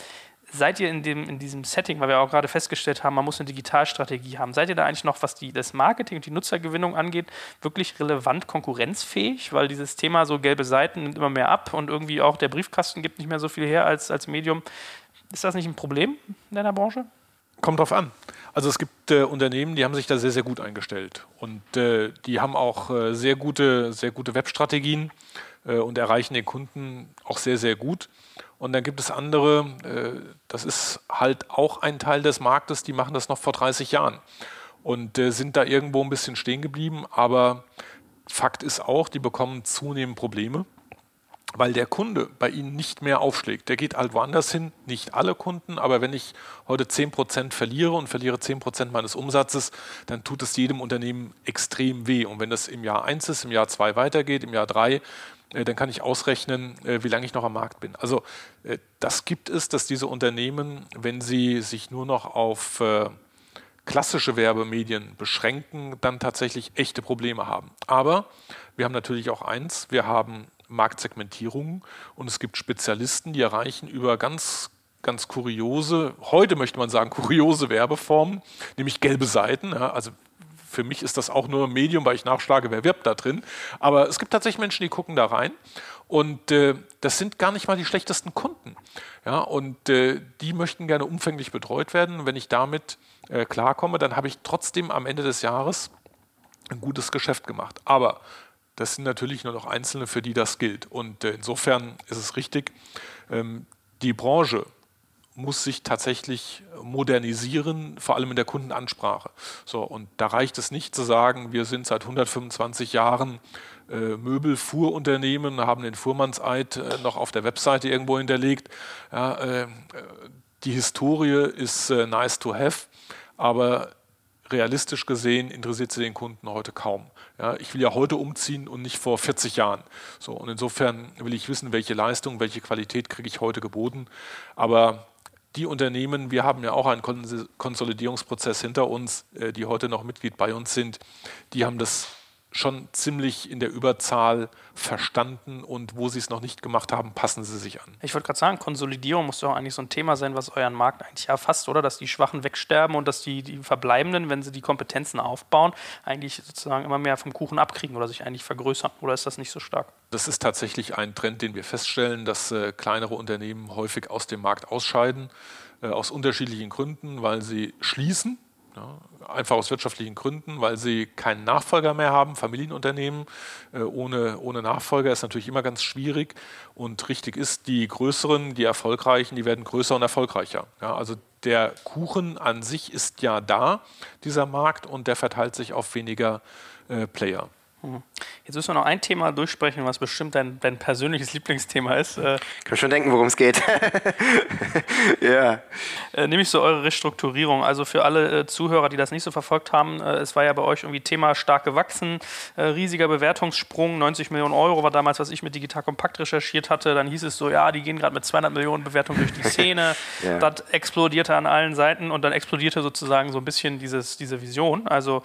Seid ihr in, dem, in diesem Setting, weil wir auch gerade festgestellt haben, man muss eine Digitalstrategie haben, seid ihr da eigentlich noch, was die, das Marketing und die Nutzergewinnung angeht, wirklich relevant konkurrenzfähig? Weil dieses Thema so gelbe Seiten nimmt immer mehr ab und irgendwie auch der Briefkasten gibt nicht mehr so viel her als, als Medium. Ist das nicht ein Problem in deiner Branche? Kommt drauf an. Also es gibt äh, Unternehmen, die haben sich da sehr, sehr gut eingestellt. Und äh, die haben auch äh, sehr gute, sehr gute Webstrategien äh, und erreichen den Kunden auch sehr, sehr gut. Und dann gibt es andere, äh, das ist halt auch ein Teil des Marktes, die machen das noch vor 30 Jahren und äh, sind da irgendwo ein bisschen stehen geblieben. Aber Fakt ist auch, die bekommen zunehmend Probleme weil der Kunde bei Ihnen nicht mehr aufschlägt. Der geht halt woanders hin, nicht alle Kunden, aber wenn ich heute 10% verliere und verliere 10% meines Umsatzes, dann tut es jedem Unternehmen extrem weh. Und wenn das im Jahr 1 ist, im Jahr 2 weitergeht, im Jahr 3, äh, dann kann ich ausrechnen, äh, wie lange ich noch am Markt bin. Also äh, das gibt es, dass diese Unternehmen, wenn sie sich nur noch auf äh, klassische Werbemedien beschränken, dann tatsächlich echte Probleme haben. Aber wir haben natürlich auch eins, wir haben Marktsegmentierungen und es gibt Spezialisten, die erreichen über ganz ganz kuriose, heute möchte man sagen, kuriose Werbeformen, nämlich gelbe Seiten. Also für mich ist das auch nur ein Medium, weil ich nachschlage, wer wirbt da drin. Aber es gibt tatsächlich Menschen, die gucken da rein. Und äh, das sind gar nicht mal die schlechtesten Kunden. Ja, und äh, die möchten gerne umfänglich betreut werden. Wenn ich damit äh, klarkomme, dann habe ich trotzdem am Ende des Jahres ein gutes Geschäft gemacht. Aber das sind natürlich nur noch Einzelne, für die das gilt. Und äh, insofern ist es richtig, ähm, die Branche muss sich tatsächlich modernisieren, vor allem in der Kundenansprache. So, und da reicht es nicht zu sagen, wir sind seit 125 Jahren äh, Möbelfuhrunternehmen, haben den Fuhrmannseid äh, noch auf der Webseite irgendwo hinterlegt. Ja, äh, die Historie ist äh, nice to have, aber realistisch gesehen interessiert sie den Kunden heute kaum. Ja, ich will ja heute umziehen und nicht vor 40 Jahren. So, und insofern will ich wissen, welche Leistung, welche Qualität kriege ich heute geboten. Aber die Unternehmen, wir haben ja auch einen Konsolidierungsprozess hinter uns, äh, die heute noch Mitglied bei uns sind, die haben das schon ziemlich in der Überzahl verstanden und wo sie es noch nicht gemacht haben, passen sie sich an. Ich wollte gerade sagen, Konsolidierung muss doch eigentlich so ein Thema sein, was euren Markt eigentlich erfasst, oder? Dass die Schwachen wegsterben und dass die, die Verbleibenden, wenn sie die Kompetenzen aufbauen, eigentlich sozusagen immer mehr vom Kuchen abkriegen oder sich eigentlich vergrößern. Oder ist das nicht so stark? Das ist tatsächlich ein Trend, den wir feststellen, dass äh, kleinere Unternehmen häufig aus dem Markt ausscheiden, äh, aus unterschiedlichen Gründen, weil sie schließen einfach aus wirtschaftlichen Gründen, weil sie keinen Nachfolger mehr haben. Familienunternehmen äh, ohne, ohne Nachfolger ist natürlich immer ganz schwierig. Und richtig ist, die größeren, die erfolgreichen, die werden größer und erfolgreicher. Ja, also der Kuchen an sich ist ja da, dieser Markt, und der verteilt sich auf weniger äh, Player. Mhm. Jetzt müssen wir noch ein Thema durchsprechen, was bestimmt dein, dein persönliches Lieblingsthema ist. Äh, Kann schon denken, worum es geht. ja. Äh, nämlich so eure Restrukturierung. Also für alle äh, Zuhörer, die das nicht so verfolgt haben, äh, es war ja bei euch irgendwie Thema stark gewachsen, riesiger Bewertungssprung, 90 Millionen Euro war damals, was ich mit Digital Kompakt recherchiert hatte. Dann hieß es so, ja, die gehen gerade mit 200 Millionen Bewertung durch die Szene. ja. Das explodierte an allen Seiten und dann explodierte sozusagen so ein bisschen dieses, diese Vision. Also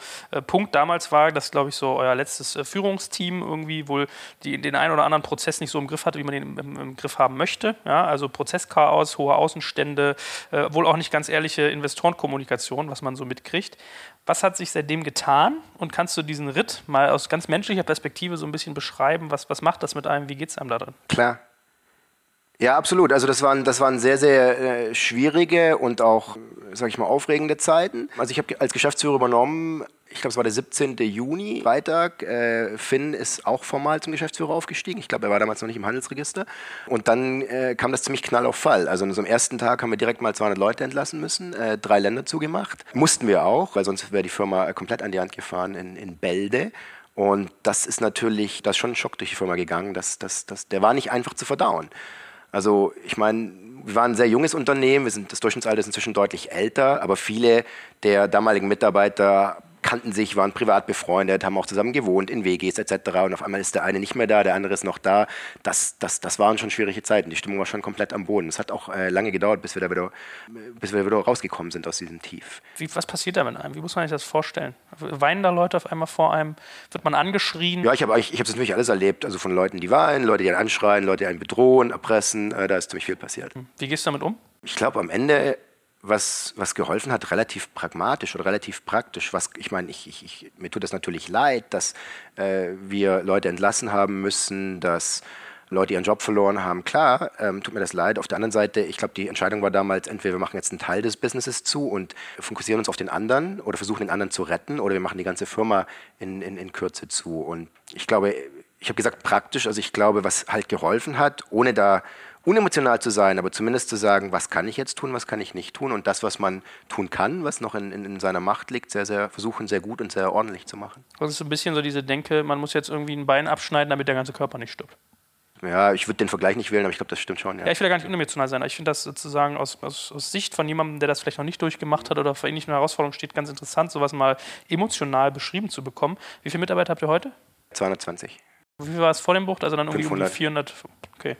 Punkt damals war, dass, glaube ich, so euer letztes das äh, Führungsteam irgendwie wohl die, den einen oder anderen Prozess nicht so im Griff hatte, wie man den im, im Griff haben möchte. Ja, also Prozesschaos, hohe Außenstände, äh, wohl auch nicht ganz ehrliche Investorenkommunikation, was man so mitkriegt. Was hat sich seitdem getan und kannst du diesen Ritt mal aus ganz menschlicher Perspektive so ein bisschen beschreiben? Was, was macht das mit einem? Wie geht es einem da drin? Klar. Ja, absolut. Also das waren, das waren sehr, sehr äh, schwierige und auch, sag ich mal, aufregende Zeiten. Also ich habe als Geschäftsführer übernommen ich glaube, es war der 17. Juni, Freitag. Äh, Finn ist auch formal zum Geschäftsführer aufgestiegen. Ich glaube, er war damals noch nicht im Handelsregister. Und dann äh, kam das ziemlich knall auf Fall. Also an so ersten Tag haben wir direkt mal 200 Leute entlassen müssen, äh, drei Länder zugemacht. Mussten wir auch, weil sonst wäre die Firma komplett an die Hand gefahren in, in Bälde. Und das ist natürlich, da ist schon ein Schock durch die Firma gegangen. Das, das, das, der war nicht einfach zu verdauen. Also ich meine, wir waren ein sehr junges Unternehmen, wir sind, das Durchschnittsalter ist inzwischen deutlich älter, aber viele der damaligen Mitarbeiter kannten sich, waren privat befreundet, haben auch zusammen gewohnt in WGs etc. Und auf einmal ist der eine nicht mehr da, der andere ist noch da. Das, das, das waren schon schwierige Zeiten. Die Stimmung war schon komplett am Boden. Es hat auch äh, lange gedauert, bis wir da wieder, bis wir wieder rausgekommen sind aus diesem Tief. Wie, was passiert da mit einem? Wie muss man sich das vorstellen? Weinen da Leute auf einmal vor einem? Wird man angeschrien? Ja, ich habe ich, ich das natürlich alles erlebt. Also von Leuten, die weinen, Leute, die einen anschreien, Leute, die einen bedrohen, erpressen. Äh, da ist ziemlich viel passiert. Hm. Wie gehst du damit um? Ich glaube, am Ende was, was geholfen hat, relativ pragmatisch oder relativ praktisch. Was, ich meine, ich, ich, ich, mir tut das natürlich leid, dass äh, wir Leute entlassen haben müssen, dass Leute ihren Job verloren haben. Klar, ähm, tut mir das leid. Auf der anderen Seite, ich glaube, die Entscheidung war damals, entweder wir machen jetzt einen Teil des Businesses zu und fokussieren uns auf den anderen oder versuchen den anderen zu retten oder wir machen die ganze Firma in, in, in Kürze zu. Und ich glaube, ich habe gesagt praktisch, also ich glaube, was halt geholfen hat, ohne da unemotional zu sein, aber zumindest zu sagen, was kann ich jetzt tun, was kann ich nicht tun und das, was man tun kann, was noch in, in, in seiner Macht liegt, sehr, sehr versuchen, sehr gut und sehr ordentlich zu machen. Das ist so ein bisschen so diese Denke, man muss jetzt irgendwie ein Bein abschneiden, damit der ganze Körper nicht stirbt. Ja, ich würde den Vergleich nicht wählen, aber ich glaube, das stimmt schon. Ja. ja, ich will ja gar nicht unemotional sein. Ich finde das sozusagen aus, aus, aus, Sicht von jemandem, der das vielleicht noch nicht durchgemacht hat oder vor ähnlichen Herausforderungen steht, ganz interessant, sowas mal emotional beschrieben zu bekommen. Wie viele Mitarbeiter habt ihr heute? 220. Wie viel war es vor dem Bruch? Also dann irgendwie 500. um die 400. Okay.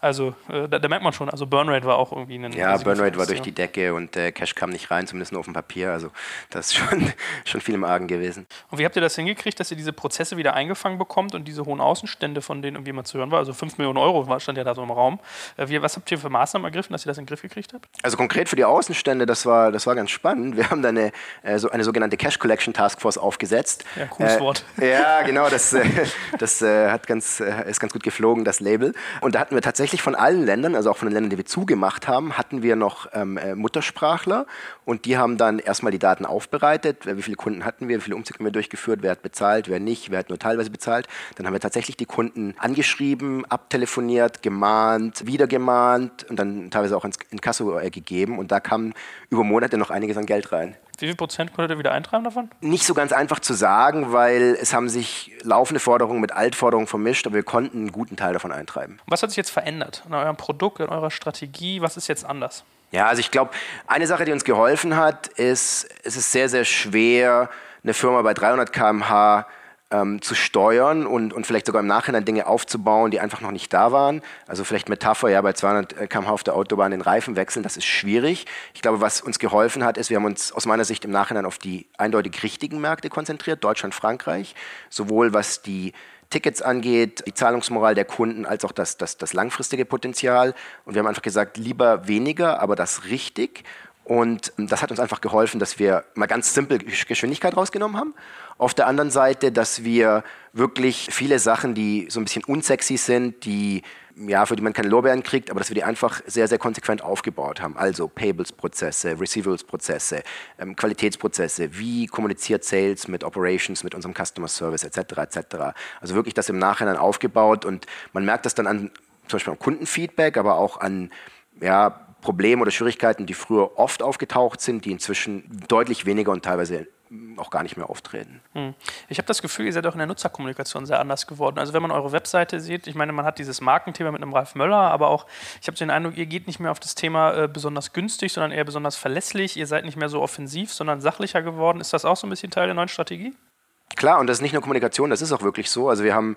Also äh, da, da merkt man schon, also Burnrate war auch irgendwie ein. Ja, Burnrate war durch die Decke und äh, Cash kam nicht rein, zumindest nur auf dem Papier. Also das ist schon, schon viel im Argen gewesen. Und wie habt ihr das hingekriegt, dass ihr diese Prozesse wieder eingefangen bekommt und diese hohen Außenstände, von denen irgendwie mal zu hören war? Also 5 Millionen Euro stand ja da so im Raum. Äh, wie, was habt ihr für Maßnahmen ergriffen, dass ihr das in den Griff gekriegt habt? Also konkret für die Außenstände, das war, das war ganz spannend. Wir haben da eine, äh, so eine sogenannte Cash Collection Task Force aufgesetzt. Ja, cooles äh, Wort. Ja, genau, das, äh, das hat ganz, ist ganz gut geflogen, das Label. Und da hatten wir tatsächlich von allen Ländern, also auch von den Ländern, die wir zugemacht haben, hatten wir noch ähm, äh, Muttersprachler und die haben dann erstmal die Daten aufbereitet. Wie viele Kunden hatten wir, wie viele Umzüge haben wir durchgeführt, wer hat bezahlt, wer nicht, wer hat nur teilweise bezahlt. Dann haben wir tatsächlich die Kunden angeschrieben, abtelefoniert, gemahnt, wieder gemahnt und dann teilweise auch ins Inkasso äh, gegeben und da kam über Monate noch einiges an Geld rein. Wie viel Prozent konntet ihr wieder eintreiben davon? Nicht so ganz einfach zu sagen, weil es haben sich laufende Forderungen mit Altforderungen vermischt, aber wir konnten einen guten Teil davon eintreiben. Und was hat sich jetzt verändert in eurem Produkt, in eurer Strategie? Was ist jetzt anders? Ja, also ich glaube, eine Sache, die uns geholfen hat, ist, es ist sehr, sehr schwer, eine Firma bei 300 km/h ähm, zu steuern und, und vielleicht sogar im Nachhinein Dinge aufzubauen, die einfach noch nicht da waren. Also vielleicht Metapher, ja, bei 200 km/h auf der Autobahn den Reifen wechseln, das ist schwierig. Ich glaube, was uns geholfen hat, ist, wir haben uns aus meiner Sicht im Nachhinein auf die eindeutig richtigen Märkte konzentriert, Deutschland, Frankreich, sowohl was die Tickets angeht, die Zahlungsmoral der Kunden, als auch das, das, das langfristige Potenzial. Und wir haben einfach gesagt, lieber weniger, aber das richtig. Und ähm, das hat uns einfach geholfen, dass wir mal ganz simpel Gesch- Geschwindigkeit rausgenommen haben. Auf der anderen Seite, dass wir wirklich viele Sachen, die so ein bisschen unsexy sind, die ja, für die man keine Lorbeeren kriegt, aber dass wir die einfach sehr, sehr konsequent aufgebaut haben. Also Payables-Prozesse, Receivables-Prozesse, ähm, Qualitätsprozesse, wie kommuniziert Sales mit Operations, mit unserem Customer Service etc. etc. Also wirklich das im Nachhinein aufgebaut und man merkt das dann an zum Beispiel am Kundenfeedback, aber auch an ja, Problemen oder Schwierigkeiten, die früher oft aufgetaucht sind, die inzwischen deutlich weniger und teilweise auch gar nicht mehr auftreten. Hm. Ich habe das Gefühl, ihr seid auch in der Nutzerkommunikation sehr anders geworden. Also wenn man eure Webseite sieht, ich meine, man hat dieses Markenthema mit einem Ralf Möller, aber auch, ich habe den Eindruck, ihr geht nicht mehr auf das Thema äh, besonders günstig, sondern eher besonders verlässlich. Ihr seid nicht mehr so offensiv, sondern sachlicher geworden. Ist das auch so ein bisschen Teil der neuen Strategie? Klar, und das ist nicht nur Kommunikation, das ist auch wirklich so. Also wir haben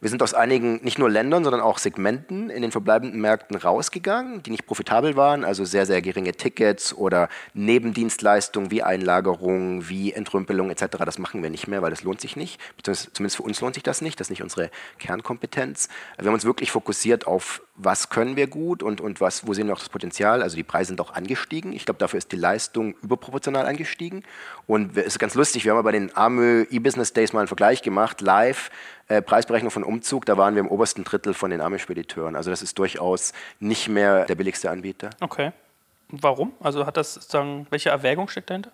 wir sind aus einigen, nicht nur Ländern, sondern auch Segmenten in den verbleibenden Märkten rausgegangen, die nicht profitabel waren, also sehr, sehr geringe Tickets oder Nebendienstleistungen wie Einlagerung, wie Entrümpelung etc. Das machen wir nicht mehr, weil das lohnt sich nicht. Zumindest für uns lohnt sich das nicht, das ist nicht unsere Kernkompetenz. Wir haben uns wirklich fokussiert auf, was können wir gut und, und was, wo sehen wir auch das Potenzial. Also die Preise sind auch angestiegen. Ich glaube, dafür ist die Leistung überproportional angestiegen. Und es ist ganz lustig, wir haben bei den AMÖ E-Business Days mal einen Vergleich gemacht, live, äh, Preisberechnung von Umzug, da waren wir im obersten Drittel von den AMÖ-Spediteuren. Also das ist durchaus nicht mehr der billigste Anbieter. Okay. Warum? Also hat das sozusagen, welche Erwägung steckt dahinter?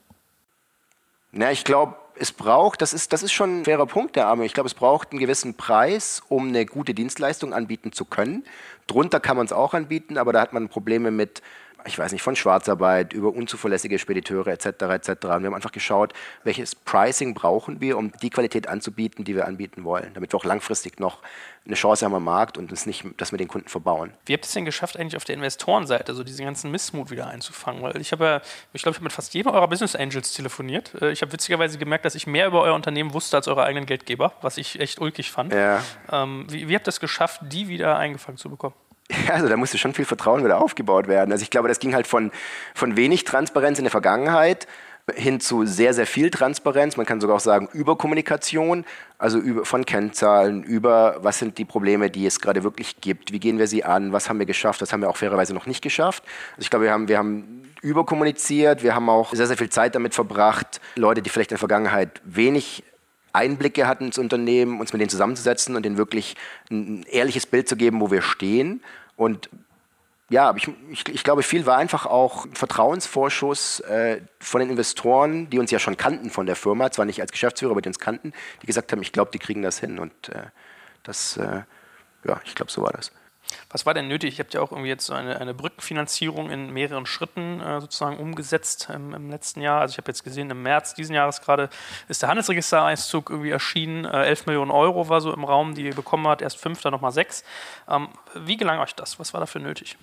Na, ich glaube, es braucht, das ist, das ist schon ein fairer Punkt, der Arme. Ich glaube, es braucht einen gewissen Preis, um eine gute Dienstleistung anbieten zu können. Drunter kann man es auch anbieten, aber da hat man Probleme mit, ich weiß nicht, von Schwarzarbeit über unzuverlässige Spediteure etc. etc. Und wir haben einfach geschaut, welches Pricing brauchen wir, um die Qualität anzubieten, die wir anbieten wollen, damit wir auch langfristig noch eine Chance haben am Markt und uns nicht, dass wir den Kunden verbauen. Wie habt ihr es denn geschafft, eigentlich auf der Investorenseite so diesen ganzen Missmut wieder einzufangen? Weil ich habe ja, ich glaube, ich habe mit fast jedem eurer Business Angels telefoniert. Äh, Ich habe witzigerweise gemerkt, dass ich mehr über euer Unternehmen wusste als eure eigenen Geldgeber, was ich echt ulkig fand. Ja. Ähm, wie, wie habt ihr es geschafft, die wieder eingefangen zu bekommen? Also da musste schon viel Vertrauen wieder aufgebaut werden. Also ich glaube, das ging halt von, von wenig Transparenz in der Vergangenheit hin zu sehr, sehr viel Transparenz. Man kann sogar auch sagen Überkommunikation, also über, von Kennzahlen, über was sind die Probleme, die es gerade wirklich gibt, wie gehen wir sie an, was haben wir geschafft, was haben wir auch fairerweise noch nicht geschafft. Also ich glaube, wir haben, wir haben überkommuniziert, wir haben auch sehr, sehr viel Zeit damit verbracht, Leute, die vielleicht in der Vergangenheit wenig Einblicke hatten ins Unternehmen, uns mit denen zusammenzusetzen und denen wirklich ein, ehrliches Bild zu geben, wo wir stehen. Und ja, ich, ich, ich glaube, viel war einfach auch ein Vertrauensvorschuss äh, von den Investoren, die uns ja schon kannten von der Firma, zwar nicht als Geschäftsführer, aber die uns kannten, die gesagt haben, ich glaube, die kriegen das hin. Und äh, das, äh, ja, ich glaube, so war das. Was war denn nötig? Ihr habt ja auch irgendwie jetzt so eine, eine Brückenfinanzierung in mehreren Schritten äh, sozusagen umgesetzt im, im letzten Jahr. Also ich habe jetzt gesehen, im März diesen Jahres gerade ist der Handelsregistereinzug irgendwie erschienen. Äh, 11 Millionen Euro war so im Raum, die ihr bekommen habt. Erst fünf, dann nochmal sechs. Ähm, wie gelang euch das? Was war dafür nötig?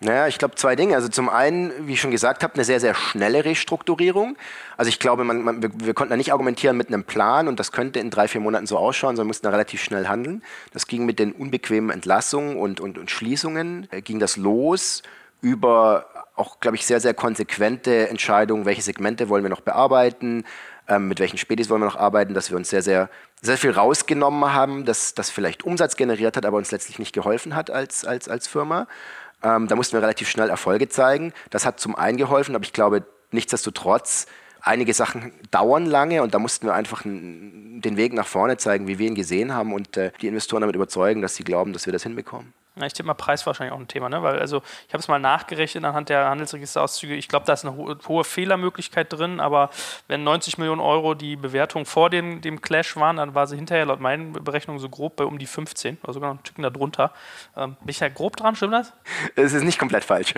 Naja, ich glaube zwei Dinge. Also zum einen, wie ich schon gesagt habe, eine sehr, sehr schnelle Restrukturierung. Also ich glaube, man, man, wir, wir, konnten da nicht argumentieren mit einem Plan und das könnte in drei, vier Monaten so ausschauen, sondern mussten da relativ schnell handeln. Das ging mit den unbequemen Entlassungen und, und, und Schließungen, äh, ging das los über auch, glaube ich, sehr, sehr konsequente Entscheidungen, welche Segmente wollen wir noch bearbeiten, ähm, mit welchen Spätis wollen wir noch arbeiten, dass wir uns sehr, sehr, sehr viel rausgenommen haben, dass das vielleicht Umsatz generiert hat, aber uns letztlich nicht geholfen hat als, als, als Firma. Ähm, da mussten wir relativ schnell Erfolge zeigen. Das hat zum einen geholfen, aber ich glaube, nichtsdestotrotz, einige Sachen dauern lange und da mussten wir einfach den Weg nach vorne zeigen, wie wir ihn gesehen haben und äh, die Investoren damit überzeugen, dass sie glauben, dass wir das hinbekommen. Ja, ich tippe mal, Preis wahrscheinlich auch ein Thema, ne? Weil, also, ich habe es mal nachgerechnet anhand der Handelsregisterauszüge. Ich glaube, da ist eine ho hohe Fehlermöglichkeit drin, aber wenn 90 Millionen Euro die Bewertung vor dem, dem Clash waren, dann war sie hinterher laut meinen Berechnungen so grob bei um die 15, oder sogar noch ein Stück darunter. Ähm, bin ich da grob dran, stimmt das? Es ist nicht komplett falsch.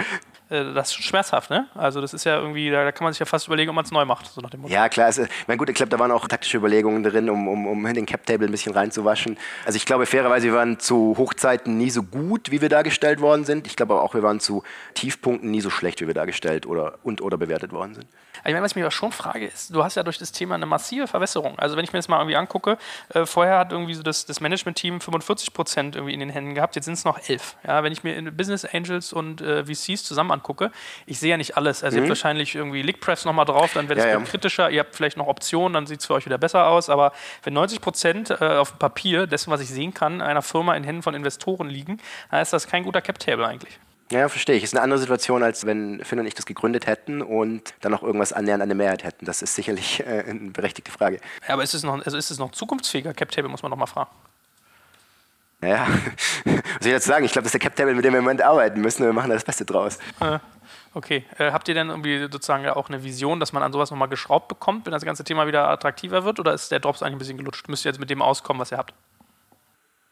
Äh, das ist schon schmerzhaft, ne? Also das ist ja irgendwie, da, kann man sich ja fast überlegen, ob man es neu macht. So nach dem Motto. Ja, klar. Also, mein gut, ich glaube, da waren auch taktische Überlegungen drin, um, um, um den Cap-Table ein bisschen reinzuwaschen. Also ich glaube, fairerweise, wir waren zu Hochzeiten nie so gut, wie wir dargestellt worden sind. Ich glaube aber auch, wir waren zu Tiefpunkten nie so schlecht, wie wir dargestellt oder, und oder bewertet worden sind. Ich meine, was ich mich aber schon frage, ist, du hast ja durch das Thema eine massive Verwässerung. Also wenn ich mir das mal irgendwie angucke, äh, vorher hat irgendwie so das, das Management-Team 45 Prozent irgendwie in den Händen gehabt, jetzt sind es noch 11. Ja, wenn ich mir Business Angels und äh, VCs zusammen angucke, ich sehe ja nicht alles. Also mhm. ihr habt mhm. wahrscheinlich irgendwie Lickpress nochmal drauf, dann wird es ja, ja. kritischer. Ihr habt vielleicht noch Optionen, dann sieht es für euch wieder besser aus. Aber wenn 90 Prozent äh, auf dem Papier dessen, was ich sehen kann, einer Firma in Händen von Investoren liegen, dann ist das kein guter Cap-Table eigentlich. Ja, verstehe ich. Ist eine andere Situation, als wenn Finn und ich das gegründet hätten und dann noch irgendwas annähernd an eine Mehrheit hätten. Das ist sicherlich äh, eine berechtigte Frage. Ja, aber ist es noch, also ist es noch zukunftsfähiger? Cap-Table muss man noch mal fragen. Naja, was soll ich jetzt sagen? Ich glaube, das ist der Cap-Table, mit dem wir im Moment arbeiten müssen. Wir machen da das Beste draus. Okay. Äh, habt ihr denn irgendwie sozusagen auch eine Vision, dass man an sowas nochmal geschraubt bekommt, wenn das ganze Thema wieder attraktiver wird? Oder ist der Drops eigentlich ein bisschen gelutscht? Müsst ihr jetzt mit dem auskommen, was ihr habt?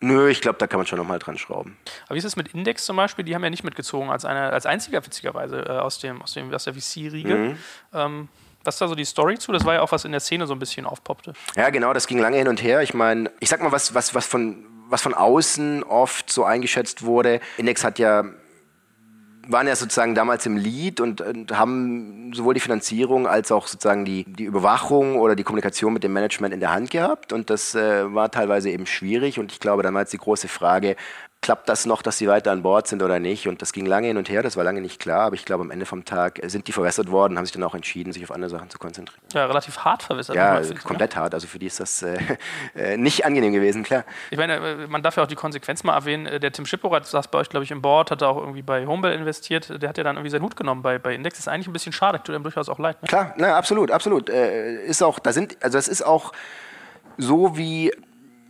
Nö, ich glaube, da kann man schon nochmal dran schrauben. Aber wie ist es mit Index zum Beispiel? Die haben ja nicht mitgezogen als, eine, als einziger, witzigerweise, äh, aus, dem, aus, dem, aus der VC-Riege. Mhm. Ähm, was ist da so die Story zu? Das war ja auch, was in der Szene so ein bisschen aufpoppte. Ja, genau, das ging lange hin und her. Ich meine, ich sag mal, was, was, was, von, was von außen oft so eingeschätzt wurde. Index hat ja waren ja sozusagen damals im Lead und, und, haben sowohl die Finanzierung als auch sozusagen die, die Überwachung oder die Kommunikation mit dem Management in der Hand gehabt. Und das äh, war teilweise eben schwierig. Und ich glaube, jetzt die große Frage, klappt das noch, dass sie weiter an Bord sind oder nicht. Und das ging lange hin und her, das war lange nicht klar, aber ich glaube, am Ende vom Tag sind die verwässert worden, haben sich dann auch entschieden, sich auf andere Sachen zu konzentrieren. Ja, relativ hart verwässert. Ja, komplett hart. Also für die ist das äh, äh, nicht angenehm gewesen, klar. Ich meine, äh, man darf ja auch die Konsequenz mal erwähnen. Äh, der Tim Schipporat saß bei euch, glaube ich, im Board, hat auch irgendwie bei Homebell investiert. Der hat ja dann irgendwie seinen Hut genommen bei, bei Index. Das ist eigentlich ein bisschen schade, tut ihm durchaus auch leid. Ne? Klar, na, absolut, absolut. Äh, ist auch, da sind, also es ist auch so wie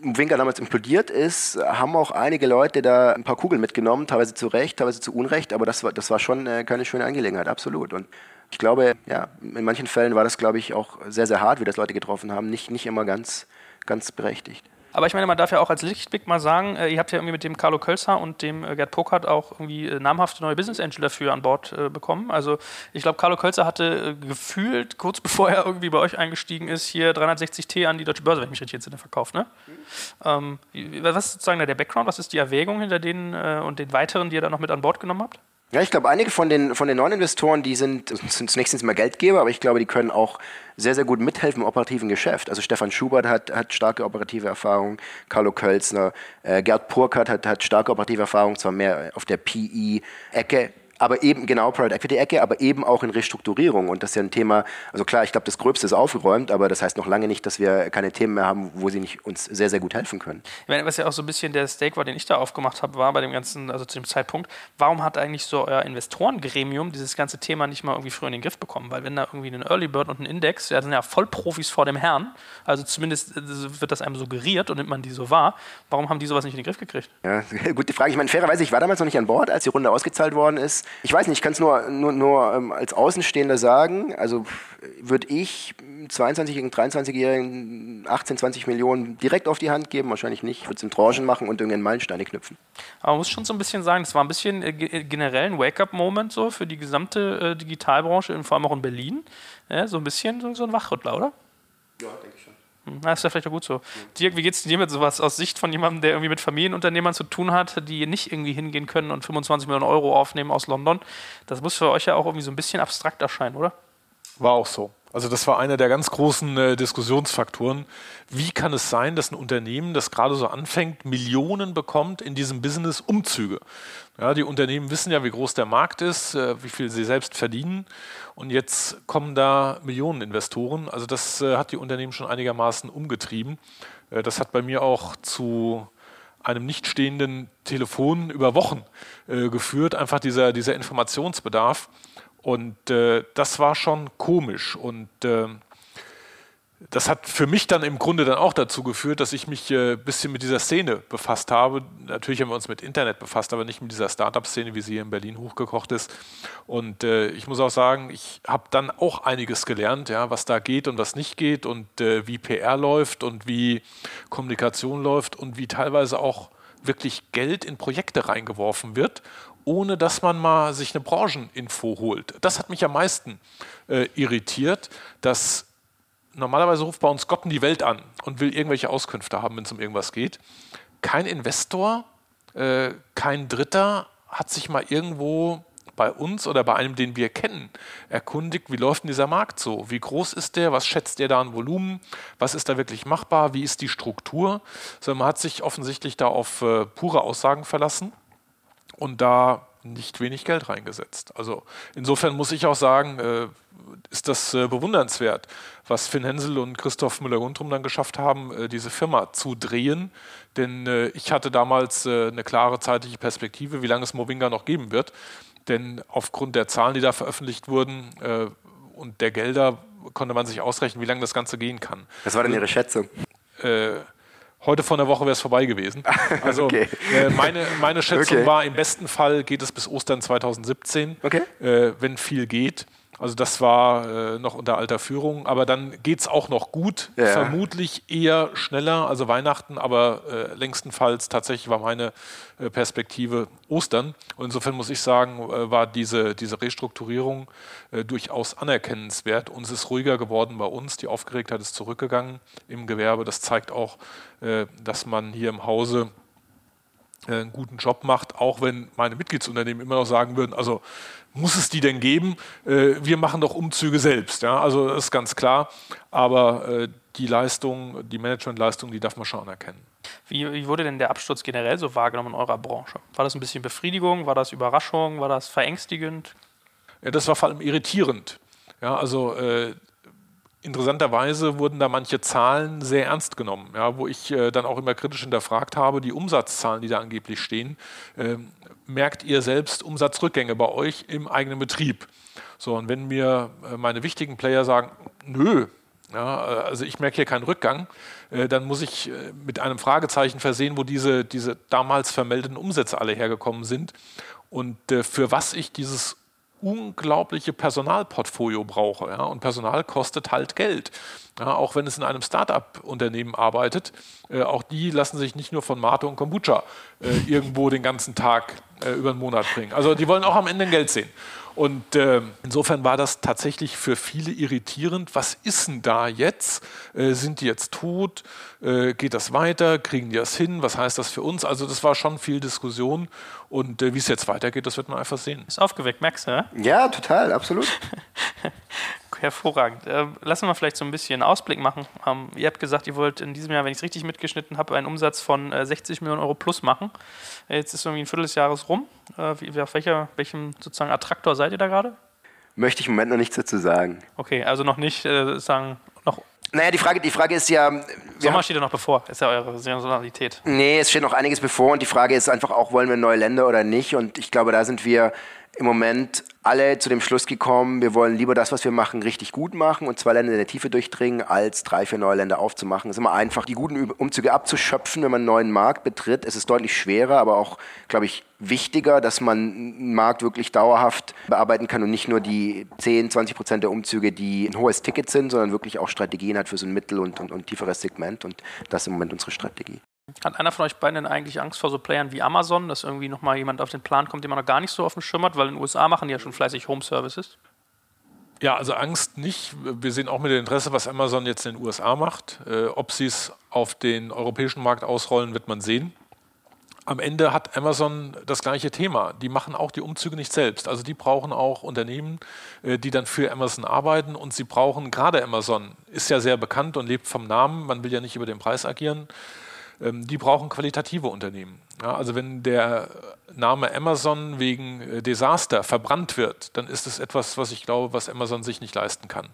Winker damals implodiert ist, haben auch einige Leute da ein paar Kugeln mitgenommen, teilweise zu Recht, teilweise zu Unrecht, aber das war, das war schon äh, keine schöne Angelegenheit, absolut. Und ich glaube, ja, in manchen Fällen war das, glaube ich, auch sehr, sehr hart, wie das Leute getroffen haben, nicht, nicht immer ganz, ganz berechtigt. Aber ich meine, man darf ja auch als Lichtblick mal sagen, äh, ihr habt ja irgendwie mit dem Carlo Kölzer und dem äh, Gerd Pokart auch irgendwie äh, namhafte neue Business Angel dafür an Bord bekommen. Also ich glaube, Carlo Kölzer hatte gefühlt, kurz bevor er irgendwie bei euch eingestiegen ist, hier 360T an die Deutsche Börse, wenn ich mich richtig entsinne, verkauft. Ne? Mhm. Was ist sozusagen der Background? Was ist die Erwägung hinter denen und den weiteren, die ihr da noch mit an Bord genommen habt? Ja, ich glaube, einige von den, von den neuen Investoren, die sind, sind zunächst mal Geldgeber, aber ich glaube, die können auch sehr, sehr gut mithelfen im operativen Geschäft. Also Stefan Schubert hat, hat starke operative Erfahrung, Carlo Kölzner, äh, Gerd Purkert hat, hat starke operative Erfahrung, zwar mehr auf der PI-Ecke, aber eben genau Private Equity Ecke, aber eben auch in Restrukturierung. Und das ist ja ein Thema, also klar, ich glaube, das Gröbste ist aufgeräumt, aber das heißt noch lange nicht, dass wir keine Themen mehr haben, wo sie nicht uns sehr, sehr gut helfen können. Meine, was ja auch so ein bisschen der Stake war, den ich da aufgemacht habe, war bei dem ganzen, also zu dem Zeitpunkt, warum hat eigentlich so euer Investorengremium dieses ganze Thema nicht mal irgendwie früher in den Griff bekommen? Weil wenn da irgendwie ein Early Bird und ein Index, ja, sind ja Vollprofis vor dem Herrn, also zumindest äh, wird das einem suggeriert und nimmt man die so wahr, warum haben die sowas nicht in den Griff gekriegt? Ja, gute Frage. Ich meine, fairerweise, ich war damals noch nicht an Bord, als die Runde ausgezahlt worden ist ich weiß nicht, ich kann es nur, nur, nur ähm, als Außenstehender sagen. Also würde ich 22-jährigen, 23-jährigen 18, 20 Millionen direkt auf die Hand geben? Wahrscheinlich nicht. Ich würde es in Tranchen machen und irgendeinen Meilensteine knüpfen. Aber man muss schon so ein bisschen sagen, das war ein bisschen äh, äh generell ein Wake-up-Moment so für die gesamte äh, Digitalbranche, vor allem auch in Berlin. Ja, so ein bisschen so, so ein Wachrüttler, oder? Ja, denke ich schon. Na, ist ja vielleicht auch gut so. Dirk, wie geht's dir mit sowas aus Sicht von jemandem, der irgendwie mit Familienunternehmern zu tun hat, die nicht irgendwie hingehen können und 25 Millionen Euro aufnehmen aus London? Das muss für euch ja auch irgendwie so ein bisschen abstrakt erscheinen, oder? War auch so. Also das war einer der ganz großen äh, Diskussionsfaktoren. Wie kann es sein, dass ein Unternehmen, das gerade so anfängt, Millionen bekommt in diesem Business Umzüge? Ja, die Unternehmen wissen ja, wie groß der Markt ist, äh, wie viel sie selbst verdienen. Und jetzt kommen da Millionen Investoren. Also das äh, hat die Unternehmen schon einigermaßen umgetrieben. Äh, das hat bei mir auch zu einem nicht stehenden Telefon über Wochen geführt, einfach dieser, dieser Informationsbedarf. Und das war schon komisch. Und äh, das hat für mich dann im Grunde dann auch dazu geführt, dass ich mich ein äh, bisschen mit dieser Szene befasst habe. Natürlich haben wir uns mit Internet befasst, aber nicht mit dieser Startup-Szene, wie sie hier in Berlin hochgekocht ist. Und äh, ich muss auch sagen, ich habe dann auch einiges gelernt, ja, was da geht und was nicht geht und äh, wie PR läuft und wie Kommunikation läuft und wie teilweise auch wirklich Geld in Projekte reingeworfen wird ohne dass man mal sich eine Brancheninfo holt. Das hat mich am meisten äh, irritiert, dass normalerweise ruft bei uns Gott in die Welt an und will irgendwelche Auskünfte haben, wenn es um irgendwas geht. Kein Investor, äh, kein Dritter hat sich mal irgendwo bei uns oder bei einem, den wir kennen, erkundigt, wie läuft denn dieser Markt so? Wie groß ist der? Was schätzt der da an Volumen? Was ist da wirklich machbar? Wie ist die Struktur? Sondern man hat sich offensichtlich da auf äh, pure Aussagen verlassen und da nicht wenig Geld reingesetzt. Also insofern muss ich auch sagen, äh, ist das äh, bewundernswert, was Finn Hensel und Christoph Müller-Guntrum dann geschafft haben, äh, diese Firma zu drehen. Denn äh, ich hatte damals äh, eine klare zeitliche Perspektive, wie lange es Movinga noch geben wird. Denn aufgrund der Zahlen, die da veröffentlicht wurden äh, und der Gelder, konnte man sich ausrechnen, wie lange das Ganze gehen kann. Was war denn Ihre Schätzung? Heute vor einer Woche wäre es vorbei gewesen. Also okay. äh, meine, meine Schätzung okay. war, im besten Fall geht es bis Ostern 2017, okay. äh, wenn viel geht. Also das war äh, noch unter alter Führung, aber dann geht es auch noch gut, ja. vermutlich eher schneller, also Weihnachten, aber äh, längstenfalls tatsächlich war meine äh, Perspektive Ostern. Und insofern muss ich sagen, äh, war diese, diese Restrukturierung äh, durchaus anerkennenswert. Uns ist ruhiger geworden bei uns, die Aufgeregtheit ist zurückgegangen im Gewerbe. Das zeigt auch, äh, dass man hier im Hause einen guten Job macht, auch wenn meine Mitgliedsunternehmen immer noch sagen würden, also muss es die denn geben? Äh, wir machen doch Umzüge selbst. Ja? Also das ist ganz klar. Aber äh, die Leistung, die Managementleistung, die darf man schon anerkennen. Wie, wie, wurde denn der Absturz generell so wahrgenommen in eurer Branche? War das ein bisschen Befriedigung? War das Überraschung? War das verängstigend? Ja, das war vor allem irritierend. Ja, also äh, interessanterweise wurden da manche Zahlen sehr ernst genommen, ja, wo ich äh, dann auch immer kritisch hinterfragt habe, die Umsatzzahlen, die da angeblich stehen. Äh, merkt ihr selbst Umsatzrückgänge bei euch im eigenen Betrieb? So, und wenn mir äh, meine wichtigen Player sagen, nö, ja, äh, also ich merke hier keinen Rückgang, äh, dann muss ich mit einem Fragezeichen versehen, wo diese, diese damals vermeldeten Umsätze alle hergekommen sind und für was ich dieses unglaubliche Personalportfolio brauche. Ja? Und Personal kostet halt Geld. Ja, auch wenn es in einem Start-up-Unternehmen arbeitet, äh, auch die lassen sich nicht nur von Mate und Kombucha äh, irgendwo den ganzen Tag äh, über einen Monat bringen. Also die wollen auch am Ende Geld sehen. Und äh, insofern war das tatsächlich für viele irritierend. Was ist denn da jetzt? Äh, sind die jetzt tot? Äh, geht das weiter? Kriegen die das hin? Was heißt das für uns? Also das war schon viel Diskussion. Und äh, wie es jetzt weitergeht, das wird man einfach sehen. Ist aufgeweckt, merkst du? Ja, total, absolut. Hervorragend. Äh, lassen wir vielleicht so ein bisschen Ausblick machen. Ähm, ihr habt gesagt, ihr wollt in diesem Jahr, wenn ich es richtig mitgeschnitten habe, einen Umsatz von äh, 60 Millionen Euro plus machen. Jetzt ist irgendwie ein Viertel des Jahres rum. Äh, wie, auf welcher, welchem sozusagen Attraktor seid ihr da gerade? Möchte ich im Moment noch nichts dazu sagen. Okay, also noch nicht äh, sagen, noch naja, die Frage, die Frage ist ja. Sommer steht ja noch bevor, ist ja eure Saisonalität. Nee, es steht noch einiges bevor und die Frage ist einfach auch, wollen wir neue Länder oder nicht? Und ich glaube, da sind wir im Moment alle zu dem Schluss gekommen, wir wollen lieber das, was wir machen, richtig gut machen und zwei Länder in der Tiefe durchdringen, als drei, vier neue Länder aufzumachen. Es ist immer einfach, die guten Umzüge abzuschöpfen, wenn man einen neuen Markt betritt. Es ist deutlich schwerer, aber auch, glaube ich, wichtiger, dass man einen Markt wirklich dauerhaft bearbeiten kann und nicht nur die 10, 20 Prozent der Umzüge, die ein hohes Ticket sind, sondern wirklich auch Strategien hat für so ein mittel- und, und, und tieferes Segment. Und das ist im Moment unsere Strategie. Hat einer von euch beiden denn eigentlich Angst vor so Playern wie Amazon, dass irgendwie nochmal jemand auf den Plan kommt, den man noch gar nicht so auf dem Schirm hat? Weil in den USA machen die ja schon fleißig Home Services. Ja, also Angst nicht. Wir sehen auch mit Interesse, was Amazon jetzt in den USA macht. Äh, ob sie es auf den europäischen Markt ausrollen, wird man sehen. Am Ende hat Amazon das gleiche Thema. Die machen auch die Umzüge nicht selbst. Also die brauchen auch Unternehmen, äh, die dann für Amazon arbeiten. Und sie brauchen, gerade Amazon ist ja sehr bekannt und lebt vom Namen. Man will ja nicht über den Preis agieren. Ähm, die brauchen qualitative Unternehmen. Ja, also wenn der Name Amazon wegen äh, Desaster verbrannt wird, dann ist es etwas, was ich glaube, was Amazon sich nicht leisten kann.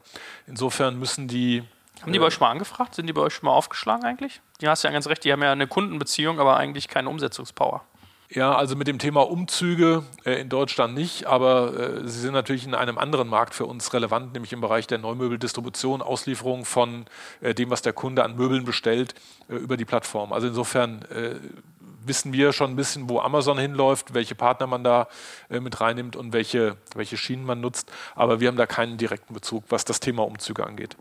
Insofern müssen die. Haben die bei euch schon mal angefragt? Sind die bei euch schon mal aufgeschlagen eigentlich? Die hast ja ganz recht, die haben ja eine Kundenbeziehung, aber eigentlich keine Umsetzungspower. Ja, also mit dem Thema Umzüge äh, in Deutschland nicht, aber äh, sie sind natürlich in einem anderen Markt für uns relevant, nämlich im Bereich der Neumöbeldistribution, Auslieferung von äh, dem, was der Kunde an Möbeln bestellt, äh, über die Plattform. Also insofern äh, wissen wir schon ein bisschen, wo Amazon hinläuft, welche Partner man da äh, mit reinnimmt und welche, welche Schienen man nutzt. Aber wir haben da keinen direkten Bezug, was das Thema Umzüge angeht.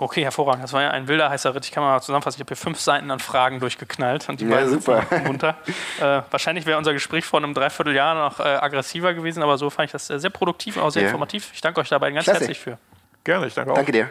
Okay, hervorragend. Das war ja ein wilder heißer Ritt. Ich kann mal zusammenfassen, ich habe hier fünf Seiten an Fragen durchgeknallt und die Ja, super. runter. Äh, wahrscheinlich wäre unser Gespräch vor einem Dreivierteljahr noch äh, aggressiver gewesen, aber so fand ich das sehr produktiv und auch sehr Ja. informativ. Ich danke euch dabei ganz Klasse. herzlich für. Gerne, ich danke auch. Danke dir.